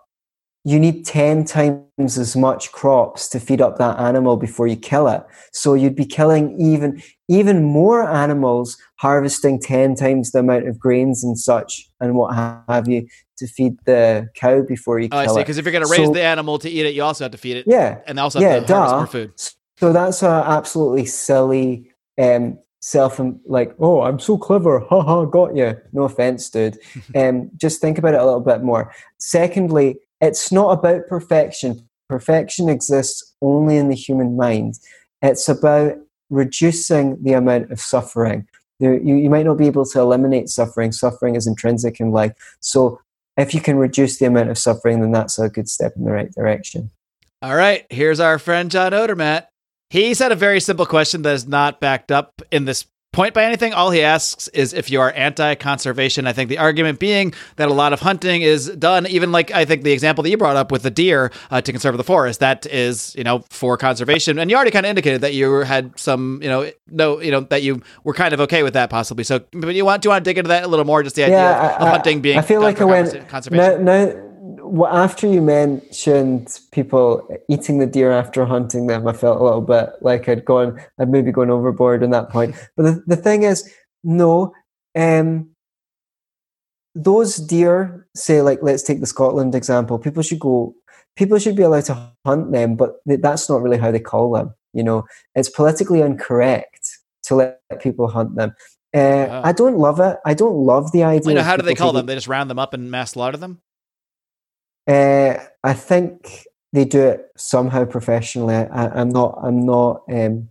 you need 10 times as much crops to feed up that animal before you kill it. So you'd be killing even even more animals harvesting 10 times the amount of grains and such and what have you to feed the cow before you kill it. Oh, I see. Because if you're going to raise So- the animal to eat it, you also have to feed it. Yeah. And also Yeah, have to harvest more food. So that's a absolutely silly um, self like oh I'm so clever haha got you no offense dude um, just think about it a little bit more secondly it's not about perfection. Perfection exists only in the human mind. It's about reducing the amount of suffering. You, you might not be able to eliminate suffering. Suffering is intrinsic in life. So if you can reduce the amount of suffering then that's a good step in the right direction. All right, here's our friend John Odermatt. He's had a very simple question that is not backed up in this point by anything. All he asks is if you are anti conservation. I think the argument being that a lot of hunting is done, even like I think the example that you brought up with the deer uh, to conserve the forest, that is, you know, for conservation. And you already kind of indicated that you had some, you know, no, you know, that you were kind of okay with that possibly. So, but you want, do you want to dig into that a little more? Just the idea Yeah, of, I- of hunting being I feel like I went conservation. now. Now, well, after you mentioned people eating the deer after hunting them, I felt a little bit like I'd gone, I'd maybe gone overboard on that point. But the, the thing is, no, um, those deer, say, like let's take the Scotland example. People should go. People should be allowed to hunt them, but that's not really how they call them. You know, it's politically incorrect to let people hunt them. Uh, Wow. I don't love it. I don't love the idea. You know, of how do they call them? They just round them up and mass slaughter them? Uh, I think they do it somehow professionally. I, I'm not. I'm not. Um,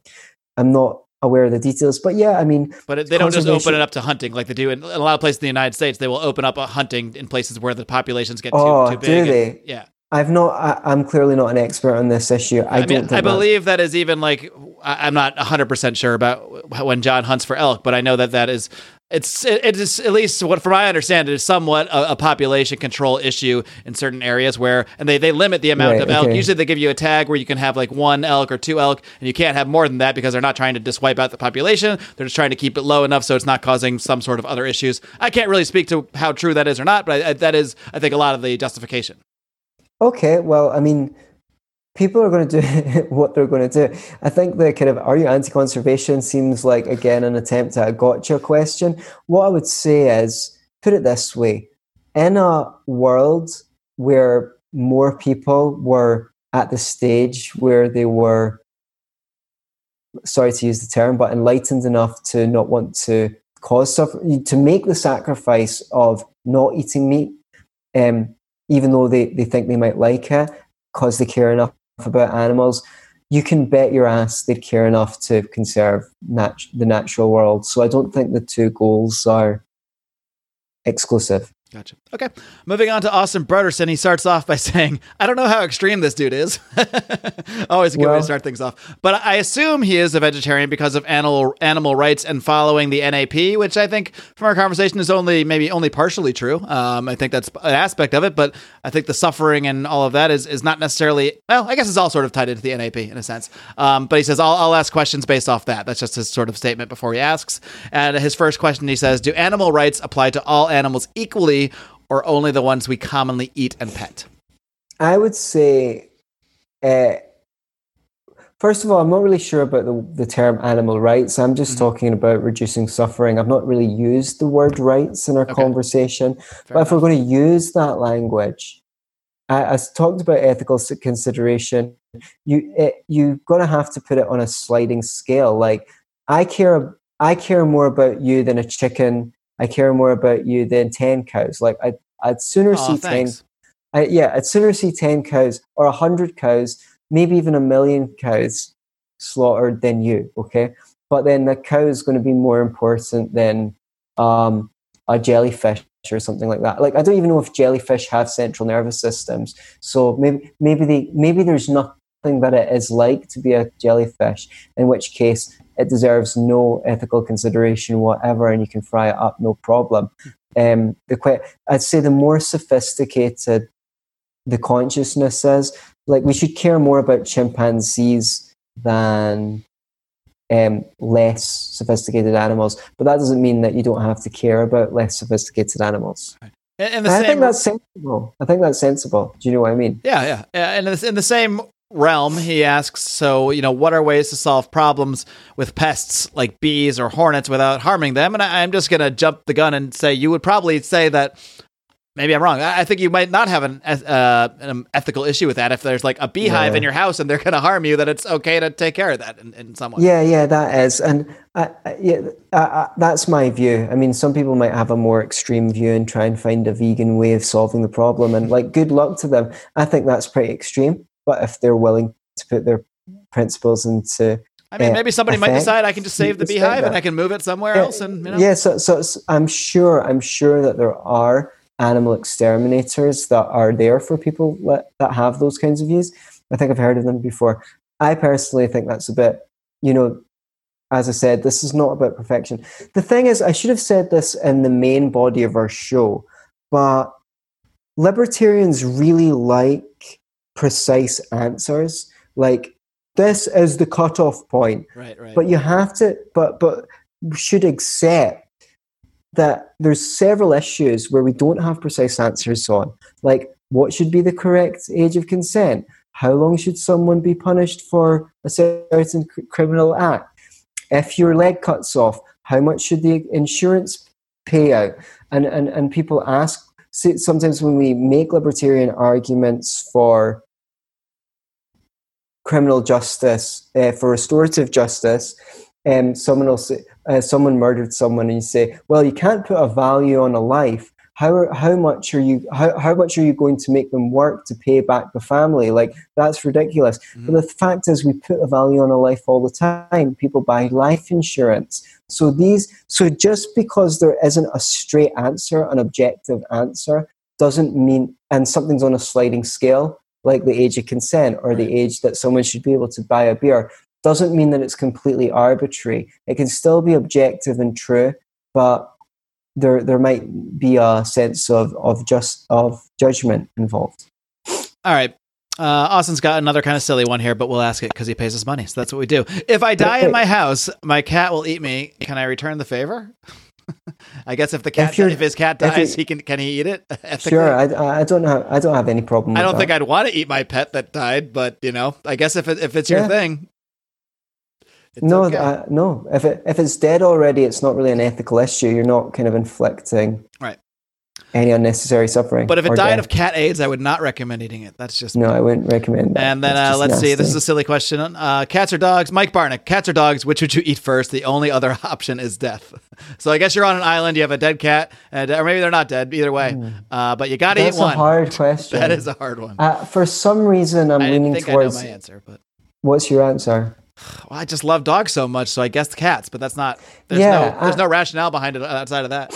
I'm not aware of the details. But yeah, I mean, But they don't just open it up to hunting like they do in, a lot of places in the United States. They will open up a hunting in places where the populations get too, Oh, too do big. and- they? yeah. I've not. I, I'm clearly not an expert on this issue. I, I, don't mean, think I believe that is even like I, I'm not 100 percent sure about when John hunts for elk, but I know that that is it's it, it is at least what from my understanding it is somewhat a, a population control issue in certain areas where and they they limit the amount Right, of elk. okay. Usually they give you a tag where you can have like one elk or two elk, and you can't have more than that because they're not trying to just wipe out the population. They're just trying to keep it low enough so it's not causing some sort of other issues. I can't really speak to how true that is or not, but I, I, that is I think a lot of the justification. Okay, well, I mean, people are going to do what they're going to do. I think the kind of are you anti-conservation seems like again an attempt at a gotcha question. What I would say is, put it this way: in a world where more people were at the stage where they were, sorry to use the term, but enlightened enough to not want to cause suffering, to make the sacrifice of not eating meat. Um, even though they, they think they might like it because they care enough about animals, you can bet your ass they'd care enough to conserve nat- the natural world. So I don't think the two goals are exclusive. Gotcha. Okay. Moving on to Austin Broderson. He starts off by saying, I don't know how extreme this dude is. Always a good way to start things off. But I assume he is a vegetarian because of animal animal rights and following the NAP, which I think from our conversation is only maybe only partially true. Um, I think that's an aspect of it, but I think the suffering and all of that is, is not necessarily, well, I guess it's all sort of tied into the NAP in a sense. Um, but he says, I'll, I'll ask questions based off that. That's just his sort of statement before he asks. And his first question, he says, Do animal rights apply to all animals equally or only the ones we commonly eat and pet? I would say, uh, first of all, I'm not really sure about the, the term animal rights. I'm just Mhm. talking about reducing suffering. I've not really used the word rights in our Okay. conversation. Fair but if we're going to use that language, I, I talked about ethical consideration. You it, you're going to have to put it on a sliding scale. Like I care, I care more about you than a chicken. I care more about you than ten cows. Like I, I'd sooner Aw, see ten thanks. I, yeah, I'd sooner see 10 cows or a 100 cows, maybe even a million cows slaughtered than you, okay? But then the cow is going to be more important than um, a jellyfish or something like that. Like, I don't even know if jellyfish have central nervous systems. So maybe, maybe, they, maybe there's nothing that it is like to be a jellyfish, in which case it deserves no ethical consideration whatever, and you can fry it up, no problem. Um, the que- I'd say the more sophisticated the consciousness is. Like we should care more about chimpanzees than um, less sophisticated animals. But that doesn't mean that you don't have to care about less sophisticated animals. In, in the I same, think that's sensible. I think that's sensible. Do you know what I mean? yeah, yeah. And the, in the same realm, he asks, so, you know, what are ways to solve problems with pests like bees or hornets without harming them? And I, I'm just going to jump the gun and say you would probably say that maybe I'm wrong. I, I think you might not have an, uh, an ethical issue with that if there's like a beehive Yeah. in your house and they're going to harm you, that it's okay to take care of that in, in some way. Yeah, yeah, that is, and I, I, yeah, that's my view. I mean, some people might have a more extreme view and try and find a vegan way of solving the problem, and like, good luck to them. I think that's pretty extreme, but if they're willing to put their principles into I mean, maybe somebody might decide I can just save the beehive and. I can move it somewhere Yeah, else. And, you know, yeah so, so, so i'm sure i'm sure that there are animal exterminators that are there for people that, that have those kinds of views i think i've heard of them before i personally think that's a bit you know as i said this is not about perfection the thing is i should have said this in the main body of our show but libertarians really like precise answers. Like this is the cutoff point. Right, right. but you have to but but should accept that there's several issues where we don't have precise answers on. Like what should be the correct age of consent? How long should someone be punished for a certain cr- criminal act? If your leg cuts off how much should the insurance pay out? And and, and people ask sometimes when we make libertarian arguments for criminal justice uh, for restorative justice um, someone will say uh, someone murdered someone and you say well you can't put a value on a life. How, are- how much are you how, how much are you going to make them work to pay back the family? Like that's ridiculous. Mhm. but the fact is we put a value on a life all the time. People buy life insurance. So these so just because there isn't a straight answer an objective answer doesn't mean and something's on a sliding scale like the age of consent or the age that someone should be able to buy a beer doesn't mean that it's completely arbitrary. It can still be objective and true, but there there might be a sense of of just of judgment involved. All right. Uh, Austin's got another kind of silly one here, but we'll ask it because he pays us money. So that's what we do. If I die in my house, my cat will eat me. Can I return the favor? I guess if the cat, If if his cat dies, you- he can. Can he eat it? ethically? Sure, I, I don't have I don't have any problem. I don't think that. I'd want to eat my pet that died, but you know, I guess if it, if it's your thing, it's no, okay. uh, no. If it if it's dead already, it's not really an ethical issue. You're not kind of inflicting Right. Any unnecessary suffering. but if it died death. of cat AIDS, I would not recommend eating it. That's just no, I wouldn't recommend that. And then uh, let's see. This is a silly question. Uh, cats or dogs? Mike Barnick. Cats or dogs? Which would you eat first? The only other option is death. So I guess you're on an island. You have a dead cat, and, or maybe they're not dead. Either way, uh, but you got to eat Hmm. That's a hard question. That is a hard one. Uh, for some reason, I'm I leaning think I know towards. my answer, but What's your answer? well, I just love dogs so much, so I guess cats. But that's not. There's Yeah, no. There's no rationale behind it outside of that.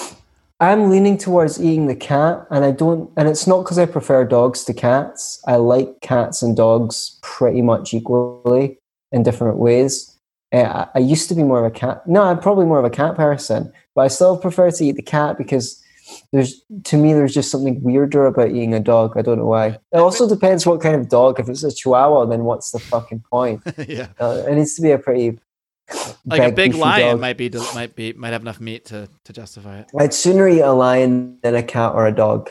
I'm leaning towards eating the cat, and I don't. And it's not because I prefer dogs to cats. I like cats and dogs pretty much equally in different ways. Uh, I used to be more of a cat. No, I'm probably more of a cat person, but I still prefer to eat the cat because there's to me there's just something weirder about eating a dog. I don't know why. It also depends what kind of dog. If it's a Chihuahua, then what's the fucking point? yeah. Uh, it needs to be a pretty like a big lion dog. might be might be might have enough meat to to justify it. I'd sooner eat a lion than a cat or a dog.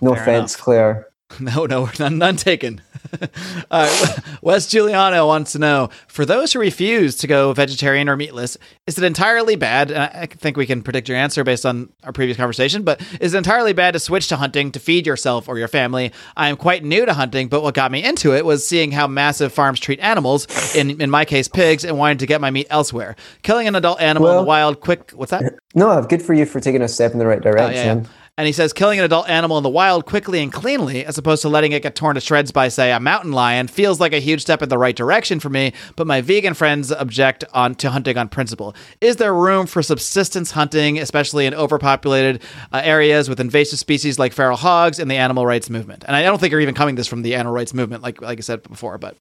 No Fair offense, enough. Clair. No, no, none, none taken. uh, Wes Giuliano wants to know for those who refuse to go vegetarian or meatless, is it entirely bad? And I think we can predict your answer based on our previous conversation, but is it entirely bad to switch to hunting to feed yourself or your family? I am quite new to hunting, but what got me into it was seeing how massive farms treat animals, in, in my case, pigs, and wanting to get my meat elsewhere. Killing an adult animal in the wild, quick, what's that? No, good for you for taking a step in the right Oh, direction. yeah, yeah. And he says killing an adult animal in the wild quickly and cleanly, as opposed to letting it get torn to shreds by, say, a mountain lion, feels like a huge step in the right direction for me. But my vegan friends object on to hunting on principle. Is there room for subsistence hunting, especially in overpopulated uh, areas with invasive species like feral hogs in the animal rights movement? And I don't think you're even coming this from the animal rights movement, like like I said before. But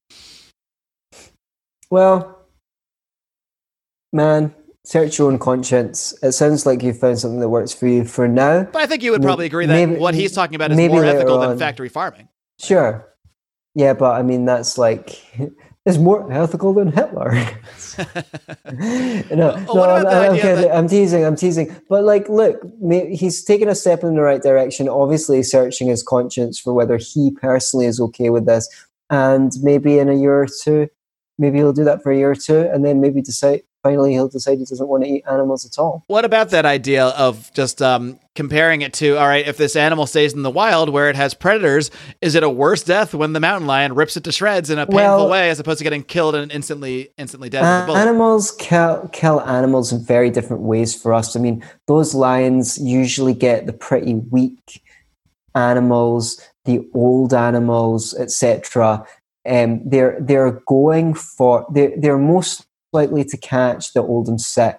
Well, man, search your own conscience. It sounds like you've found something that works for you for now. but I think you would probably agree that maybe- what he's talking about is more ethical than factory farming. Sure. Yeah, but I mean that's like it's more ethical than Hitler. no, Oh, no, I'm, I'm, that- I'm teasing, I'm teasing. But like, look, he's taken a step in the right direction. Obviously, searching his conscience for whether he personally is okay with this, and maybe in a year or two, maybe he'll do that for a year or two, and then maybe decide. Finally, he'll decide he doesn't want to eat animals at all. What about that idea of just um, comparing it to, all right, if this animal stays in the wild where it has predators, is it a worse death when the mountain lion rips it to shreds in a painful Well- way as opposed to getting killed and instantly instantly dead Uh, animals kill, kill animals in very different ways for us. I mean, those lions usually get the pretty weak animals, the old animals, etc. Um, they're they're going for they're they're most likely to catch the old and sick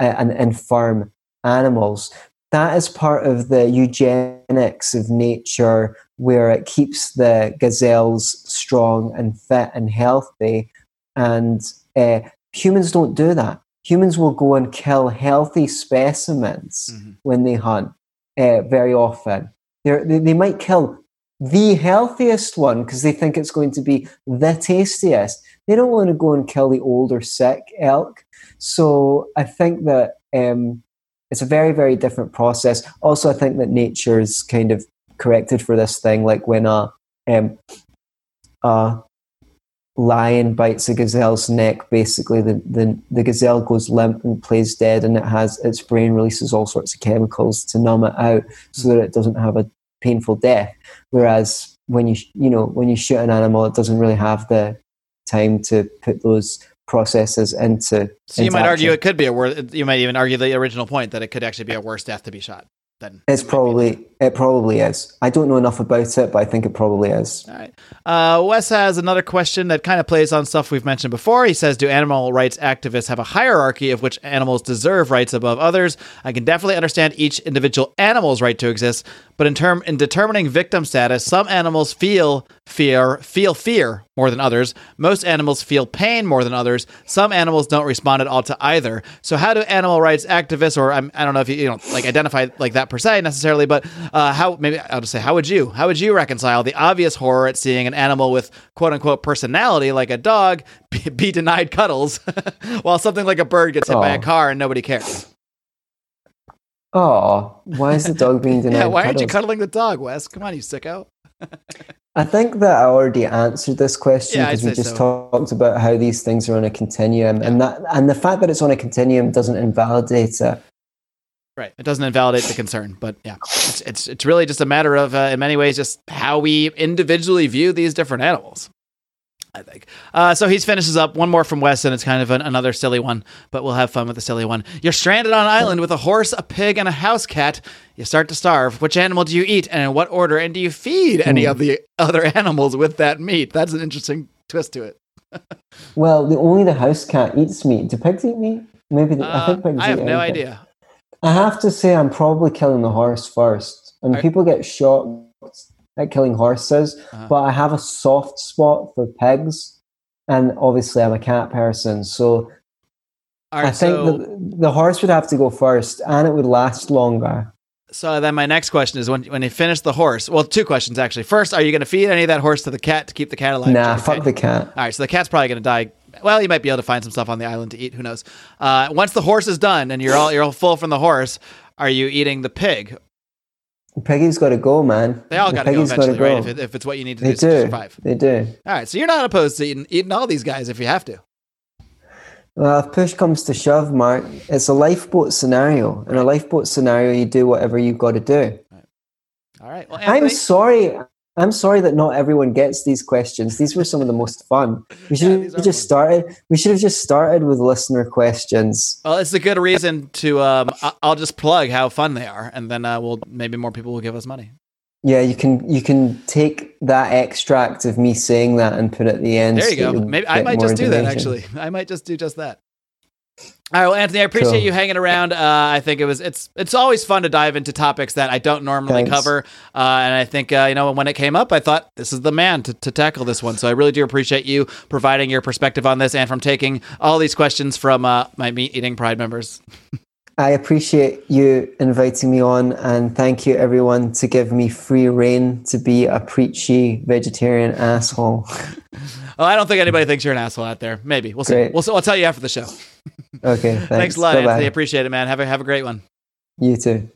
uh, and infirm animals. That is part of the eugenics of nature, where it keeps the gazelles strong and fit and healthy and uh, humans don't do that. Humans will go and kill healthy specimens Mhm. when they hunt uh, very often. They're, they they might kill the healthiest one because they think it's going to be the tastiest. They don't want to go and kill the old or sick elk. So I think that um, it's a very, very different process. Also, I think that nature's kind of corrected for this thing, like when a um, a lion bites a gazelle's neck, basically the, the, the gazelle goes limp and plays dead, and it has its brain releases all sorts of chemicals to numb it out so that it doesn't have a painful death. Whereas when you you know when you shoot an animal, it doesn't really have the time to put those processes into. so you into might argue it could be a worse. You might even argue the original point that it could actually be a worse death to be shot. Than It's probably it probably is. I don't know enough about it, but I think it probably is. All right. Uh, Wes has another question that kind of plays on stuff we've mentioned before. He says, "Do animal rights activists have a hierarchy of which animals deserve rights above others? I can definitely understand each individual animal's right to exist, but in term in determining victim status, some animals feel fear feel fear more than others. Most animals feel pain more than others. Some animals don't respond at all to either. So, how do animal rights activists, or I'm, I don't know if you you know like identify like that per se necessarily, but uh, how maybe I'll just say how would you how would you reconcile the obvious horror at seeing an animal with quote unquote personality like a dog be, be denied cuddles, while something like a bird gets hit by a car and nobody cares? Oh, why is the dog being denied? yeah, why aren't you cuddling the dog, Wes? Come on, you sicko. I think that I already answered this question Yeah, because we just so. talked about how these things are on a continuum, and that and the fact that it's on a continuum doesn't invalidate it. Right. It doesn't invalidate the concern, but yeah, it's it's it's really just a matter of, uh, in many ways, just how we individually view these different animals. I think. Uh, so he finishes up one more from Wes, and it's kind of an, another silly one, but we'll have fun with the silly one. You're stranded on an island with a horse, a pig, and a house cat. You start to starve. Which animal do you eat, and in what order? And do you feed any of the other animals with that meat? That's an interesting twist to it. Well, the only the house cat eats meat. Do pigs eat meat? Maybe the, I Uh, think pigs I have no idea. I have to say, I'm probably killing the horse first. And Are- people get shocked at killing horses, Uh-huh. but I have a soft spot for pigs. And obviously, I'm a cat person. So All I think so, the, the horse would have to go first and it would last longer. so then my next question is when when you finish the horse. Well, two questions actually. First, are you going to feed any of that horse to the cat to keep the cat alive? Nah, fuck the cat. All right, so the cat's probably going to die. Well, you might be able to find some stuff on the island to eat. Who knows? Uh, once the horse is done and you're all you're all full from the horse, are you eating the pig? Piggy's got to go, man. They all got to go eventually, right? go. If, it, if it's what you need to They do to do. survive. They do. All right, so you're not opposed to eating eating all these guys if you have to. Well, if push comes to shove, Marc, it's a lifeboat scenario. In a lifeboat scenario, you do whatever you've got to do. All right. Well, I'm sorry. I'm sorry that not everyone gets these questions. These were some of the most fun. We should these have just started. We should have just started with listener questions. well, it's a good reason to. Um, I'll just plug how fun they are, and then uh, we'll maybe more people will give us money. Yeah, you can you can take that extract of me saying that and put it at the end. There you so go. Maybe I might just do that. Actually, I might just do just that. All right, well, Antony, I appreciate Cool. you hanging around. Uh, I think it was it's it's always fun to dive into topics that I don't normally Thanks. cover, uh, and I think uh, you know when it came up, I thought this is the man to, to tackle this one. So I really do appreciate you providing your perspective on this and from taking all these questions from uh, my meat eating pride members. I appreciate you inviting me on, and thank you everyone to give me free reign to be a preachy vegetarian asshole. Oh, I don't think anybody thinks you're an asshole out there. Maybe we'll see. We'll. I'll tell you after the show. Okay, thanks. Thanks a lot, Bye-bye. Antony. Appreciate it, man. Have a have a great one. You too.